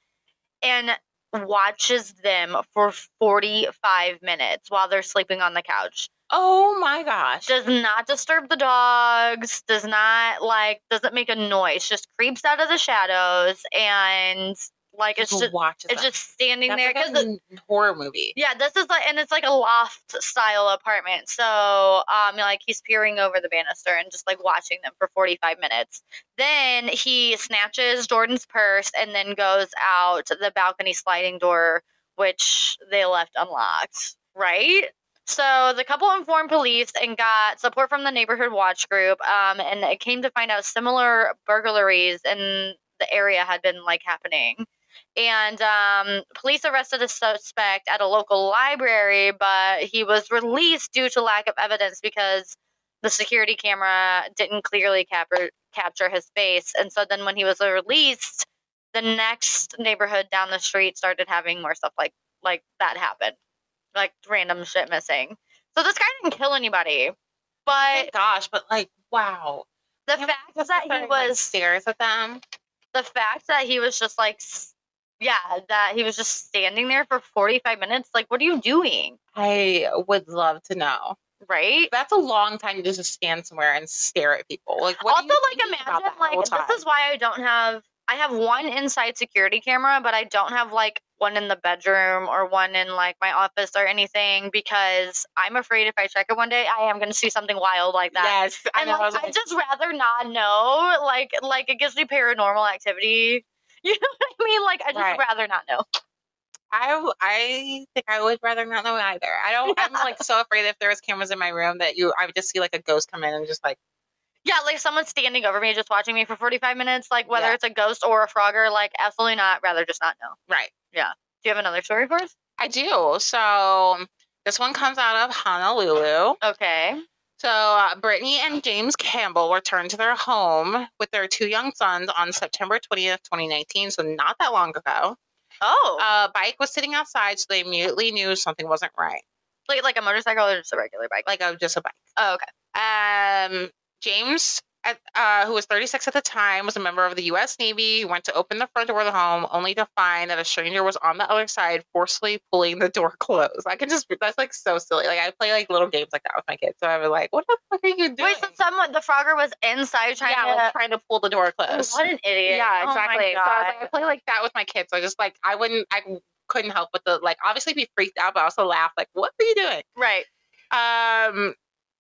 [SPEAKER 1] and watches them for 45 minutes while they're sleeping on the couch.
[SPEAKER 2] Oh my gosh.
[SPEAKER 1] Does not disturb the dogs, does not like doesn't make a noise, just creeps out of the shadows and like it's just
[SPEAKER 2] watches
[SPEAKER 1] it's just standing
[SPEAKER 2] That's
[SPEAKER 1] there
[SPEAKER 2] like
[SPEAKER 1] because
[SPEAKER 2] a n- horror movie.
[SPEAKER 1] yeah, this is like, and it's like a loft style apartment. So, um, like he's peering over the banister and just like watching them for 45 minutes. Then he snatches Jordan's purse and then goes out the balcony sliding door, which they left unlocked. Right? So the couple informed police and got support from the neighborhood watch group. Um, and it came to find out similar burglaries in the area had been like happening and um, police arrested a suspect at a local library, but he was released due to lack of evidence because the security camera didn't clearly capture capture his face. And so then when he was released, the next neighborhood down the street started having more stuff like like that happen, like random shit missing. So this guy didn't kill anybody, but
[SPEAKER 2] Thank gosh, but like, wow.
[SPEAKER 1] the fact that he
[SPEAKER 2] starting, like,
[SPEAKER 1] was
[SPEAKER 2] stares at them.
[SPEAKER 1] the fact that he was just like yeah that he was just standing there for 45 minutes like what are you doing
[SPEAKER 2] I would love to know.
[SPEAKER 1] right
[SPEAKER 2] That's a long time to just stand somewhere and stare at people. Like, what
[SPEAKER 1] also like imagine like this is why i don't have i have one inside security camera but i don't have like one in the bedroom or one in like my office or anything because i'm afraid if i check it one day i am going to see something wild like that
[SPEAKER 2] Yes, I
[SPEAKER 1] and
[SPEAKER 2] know. I
[SPEAKER 1] like, I'd just rather not know. Like, like it gives me paranormal activity. You know what I mean? Like, I just
[SPEAKER 2] Right.
[SPEAKER 1] rather not know.
[SPEAKER 2] I, I think I would rather not know either. I don't. I'm like so afraid if there was cameras in my room that you, I would just see like a ghost come in and just like,
[SPEAKER 1] Yeah, like someone standing over me, just watching me for forty-five minutes. Like, whether
[SPEAKER 2] Yeah.
[SPEAKER 1] it's a ghost or a phrogger, like, absolutely not. Rather just not know.
[SPEAKER 2] right. Yeah.
[SPEAKER 1] Do you have another story for us?
[SPEAKER 2] I do. So this one comes out of Honolulu.
[SPEAKER 1] Okay.
[SPEAKER 2] So uh, Brittany and James Campbell returned to their home with their two young sons on September 20th, 2019. So not that long ago.
[SPEAKER 1] Oh,
[SPEAKER 2] A bike was sitting outside, so they immediately knew something wasn't right.
[SPEAKER 1] like like a motorcycle or just a regular bike?
[SPEAKER 2] Like a, just a bike.
[SPEAKER 1] Oh, okay.
[SPEAKER 2] Um, James at, uh, who was 36 at the time, was a member of the U.S. Navy. Went to open the front door of the home, only to find that a stranger was on the other side, forcefully pulling the door closed. I can just that's like so silly. Like I play like little games like that with my kids, so I was like, "What the fuck are you doing?"
[SPEAKER 1] Wait, so someone the Phrogger was inside trying
[SPEAKER 2] yeah,
[SPEAKER 1] to.
[SPEAKER 2] like trying to pull the door
[SPEAKER 1] Oh,
[SPEAKER 2] closed.
[SPEAKER 1] what an idiot!
[SPEAKER 2] Yeah,
[SPEAKER 1] Oh
[SPEAKER 2] exactly. so I was like, I play like that with my kids. So I just like I wouldn't, I couldn't help but the like obviously be freaked out, but also laugh. Like, what are you doing?
[SPEAKER 1] right.
[SPEAKER 2] Um,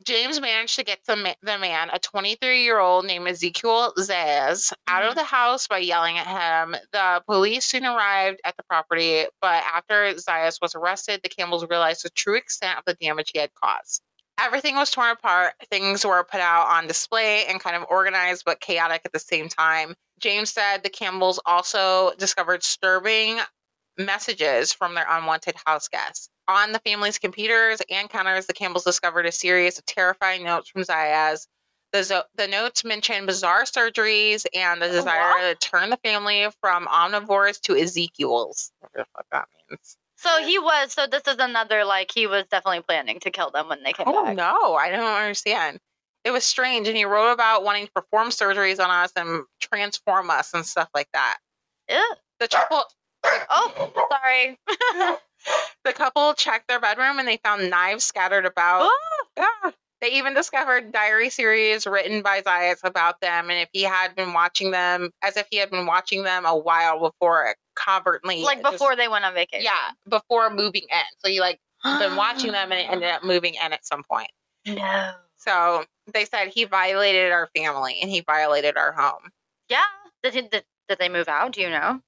[SPEAKER 2] James managed to get the, the man, a 23 year old named Ezekiel Zayas, out of mm-hmm. the house by yelling at him. The police soon arrived at the property, but after Zayas was arrested, the Campbells realized the true extent of the damage he had caused. Everything was torn apart. Things were put out on display and kind of organized, but chaotic at the same time. James said the Campbells also discovered disturbing messages from their unwanted house guests. On the family's computers and counters, the Campbells discovered a series of terrifying notes from Zayas. The, zo- the notes mentioned bizarre surgeries and the oh, desire to turn the family from omnivores to Ezekiels. Whatever the fuck that means.
[SPEAKER 1] So he was. So this is another like he was definitely planning to kill them when they came
[SPEAKER 2] don't
[SPEAKER 1] back.
[SPEAKER 2] know. I don't understand. It was strange. And he wrote about wanting to perform surgeries on us and transform us and stuff like that.
[SPEAKER 1] Ew.
[SPEAKER 2] The couple,
[SPEAKER 1] Oh, sorry.
[SPEAKER 2] the couple checked their bedroom and they found knives scattered about.
[SPEAKER 1] Oh,
[SPEAKER 2] Yeah. They even discovered diary series written by Zayas about them, and if he had been watching them, as if he had been watching them a while before it covertly,
[SPEAKER 1] like
[SPEAKER 2] just-
[SPEAKER 1] before they went on vacation.
[SPEAKER 2] yeah, before moving in. So he like been watching them, and it ended up moving in at some point.
[SPEAKER 1] No.
[SPEAKER 2] So they said he violated our family and he violated our home.
[SPEAKER 1] Yeah. Did he? Did, did they move out? Do you know?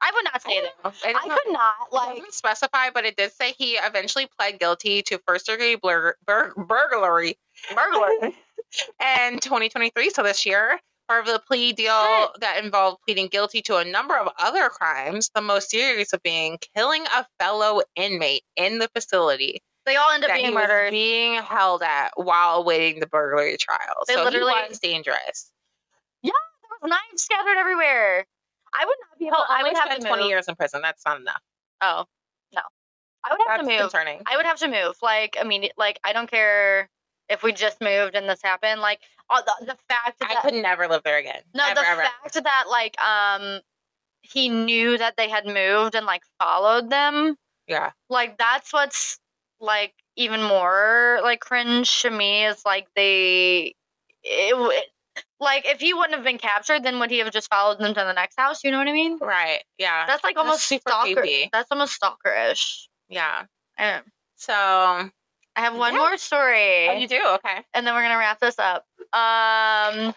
[SPEAKER 1] I would not say oh,
[SPEAKER 2] that.
[SPEAKER 1] I could not like.
[SPEAKER 2] specify, but it did say he eventually pled guilty to first degree blur- bur- burglary
[SPEAKER 1] Burglar.
[SPEAKER 2] in 2023. So this year, part of the plea deal that involved pleading guilty to a number of other crimes, the most serious of being killing a fellow inmate in the facility
[SPEAKER 1] They all end up being murdered.
[SPEAKER 2] being held at while awaiting the burglary trial.
[SPEAKER 1] They
[SPEAKER 2] so
[SPEAKER 1] literally-
[SPEAKER 2] he was dangerous.
[SPEAKER 1] Yeah, there was knives scattered everywhere. I would not be able.
[SPEAKER 2] He'll
[SPEAKER 1] I would have to
[SPEAKER 2] 20
[SPEAKER 1] move.
[SPEAKER 2] years in prison. That's not enough.
[SPEAKER 1] Oh no, I would have
[SPEAKER 2] That's
[SPEAKER 1] to move.
[SPEAKER 2] concerning.
[SPEAKER 1] I would have to move. Like immediate. Like I don't care if we just moved and this happened. Like all the, the fact that
[SPEAKER 2] I could never live there again.
[SPEAKER 1] no,
[SPEAKER 2] ever,
[SPEAKER 1] the
[SPEAKER 2] ever.
[SPEAKER 1] fact that like um he knew that they had moved and like followed them.
[SPEAKER 2] Yeah.
[SPEAKER 1] Like that's what's like even more like cringe to me is like they it, it like if he wouldn't have been captured then would he have just followed them to the next house you know what i mean
[SPEAKER 2] Right. Yeah.
[SPEAKER 1] that's like
[SPEAKER 2] That's
[SPEAKER 1] almost
[SPEAKER 2] super
[SPEAKER 1] stalker
[SPEAKER 2] creepy.
[SPEAKER 1] that's almost stalkerish
[SPEAKER 2] yeah.
[SPEAKER 1] I,
[SPEAKER 2] So, oh,
[SPEAKER 1] I have one
[SPEAKER 2] Yeah.
[SPEAKER 1] more story
[SPEAKER 2] you do? Okay.
[SPEAKER 1] and then we're gonna wrap this up. Um,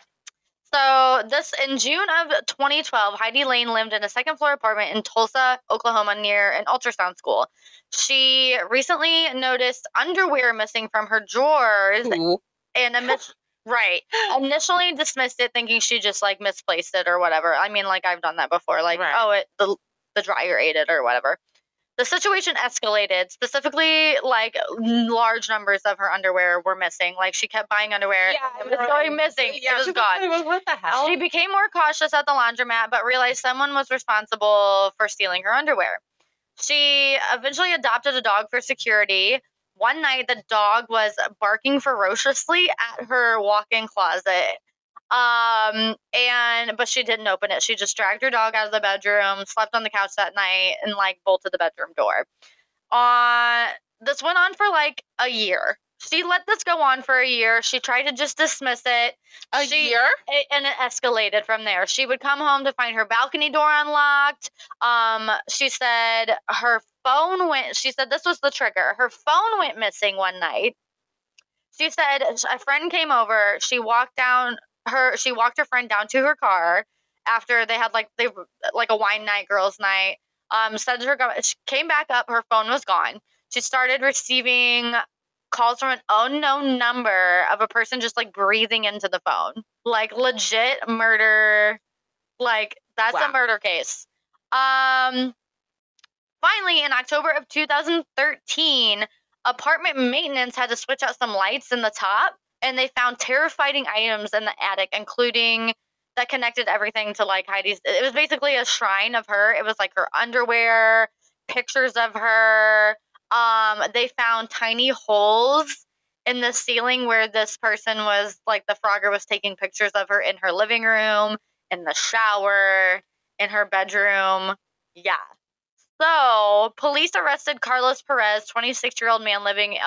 [SPEAKER 1] so this in June of 2012, Heidi Lane lived in a second floor apartment in Tulsa, Oklahoma, near an ultrasound school. She recently noticed underwear missing from her drawers,
[SPEAKER 2] Ooh.
[SPEAKER 1] and admi- right initially dismissed it, thinking she just like misplaced it or whatever. I mean, like I've done that before, like
[SPEAKER 2] Right.
[SPEAKER 1] oh, it the the dryer ate it or whatever. The situation escalated. Specifically, like large numbers of her underwear were missing. Like she kept buying underwear.
[SPEAKER 2] Yeah,
[SPEAKER 1] it was going missing.
[SPEAKER 2] Yeah,
[SPEAKER 1] it was gone.
[SPEAKER 2] What the hell?
[SPEAKER 1] She became more cautious at the laundromat, but realized someone was responsible for stealing her underwear. She eventually adopted a dog for security. One night, the dog was barking ferociously at her walk-in closet. Um, and but she didn't open it. She just dragged her dog out of the bedroom, slept on the couch that night, and like bolted the bedroom door. Uh, this went on for like a year. She let this go on for a year. She tried to just dismiss it
[SPEAKER 2] a
[SPEAKER 1] she-
[SPEAKER 2] year?
[SPEAKER 1] it, and it escalated from there. She would come home to find her balcony door unlocked. Um, she said her phone went. She said this was the trigger. Her phone went missing one night. She said a friend came over. She walked down her. She walked her friend down to her car after they had like they like a wine night, girls' night. Um, said to her, she came back up. Her phone was gone. She started receiving calls from an unknown number of a person just like breathing into the phone. Like legit murder. Like that's
[SPEAKER 2] Wow.
[SPEAKER 1] a murder case. Um finally in October of 2013, apartment maintenance had to switch out some lights in the top and they found terrifying items in the attic including that connected everything to like Heidi's it was basically a shrine of her. It was like her underwear, pictures of her, um, they found tiny holes in the ceiling where this person was like the Phrogger was taking pictures of her in her living room, in the shower, in her bedroom. Yeah. So, police arrested Carlos Perez, 26 year old man living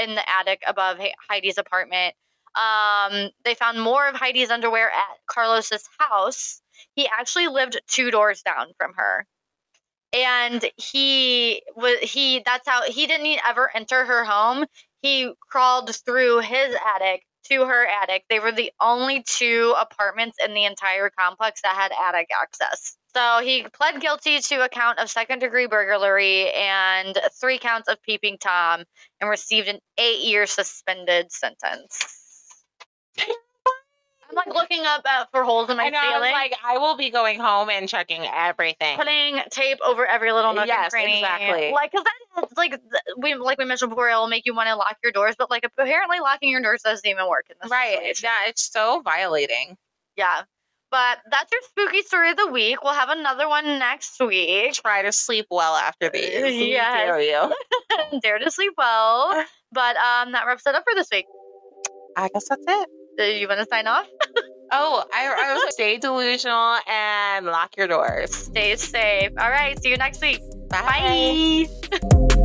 [SPEAKER 1] in the attic above Heidi's apartment. Um, they found more of Heidi's underwear at Carlos's house. He actually lived two doors down from her. And he was he that's how he didn't ever enter her home. He crawled through his attic to her attic. They were the only two apartments in the entire complex that had attic access. So he pled guilty to a count of second degree burglary and three counts of peeping Tom and received an eight year suspended sentence. I'm like looking up uh, for holes in my
[SPEAKER 2] I know. I was
[SPEAKER 1] ceiling,
[SPEAKER 2] like, I will be going home and checking everything.
[SPEAKER 1] putting tape over every little nook and
[SPEAKER 2] Yes,
[SPEAKER 1] cranny.
[SPEAKER 2] exactly.
[SPEAKER 1] Like, cause that's like we like we mentioned before, it'll make you want to lock your doors, but like apparently locking your doors doesn't even work in this
[SPEAKER 2] Right.
[SPEAKER 1] situation.
[SPEAKER 2] Yeah, it's so violating.
[SPEAKER 1] Yeah. But that's your spooky story of the week. We'll have another one next week.
[SPEAKER 2] Try to sleep well after these. We
[SPEAKER 1] Yes.
[SPEAKER 2] dare you.
[SPEAKER 1] Dare to sleep well. But um, that wraps it up for this week.
[SPEAKER 2] I guess that's it.
[SPEAKER 1] Do you want to sign off?
[SPEAKER 2] Oh, I, I was like, stay delusional and lock your doors.
[SPEAKER 1] Stay safe. All right. See you next week.
[SPEAKER 2] Bye.
[SPEAKER 1] Bye.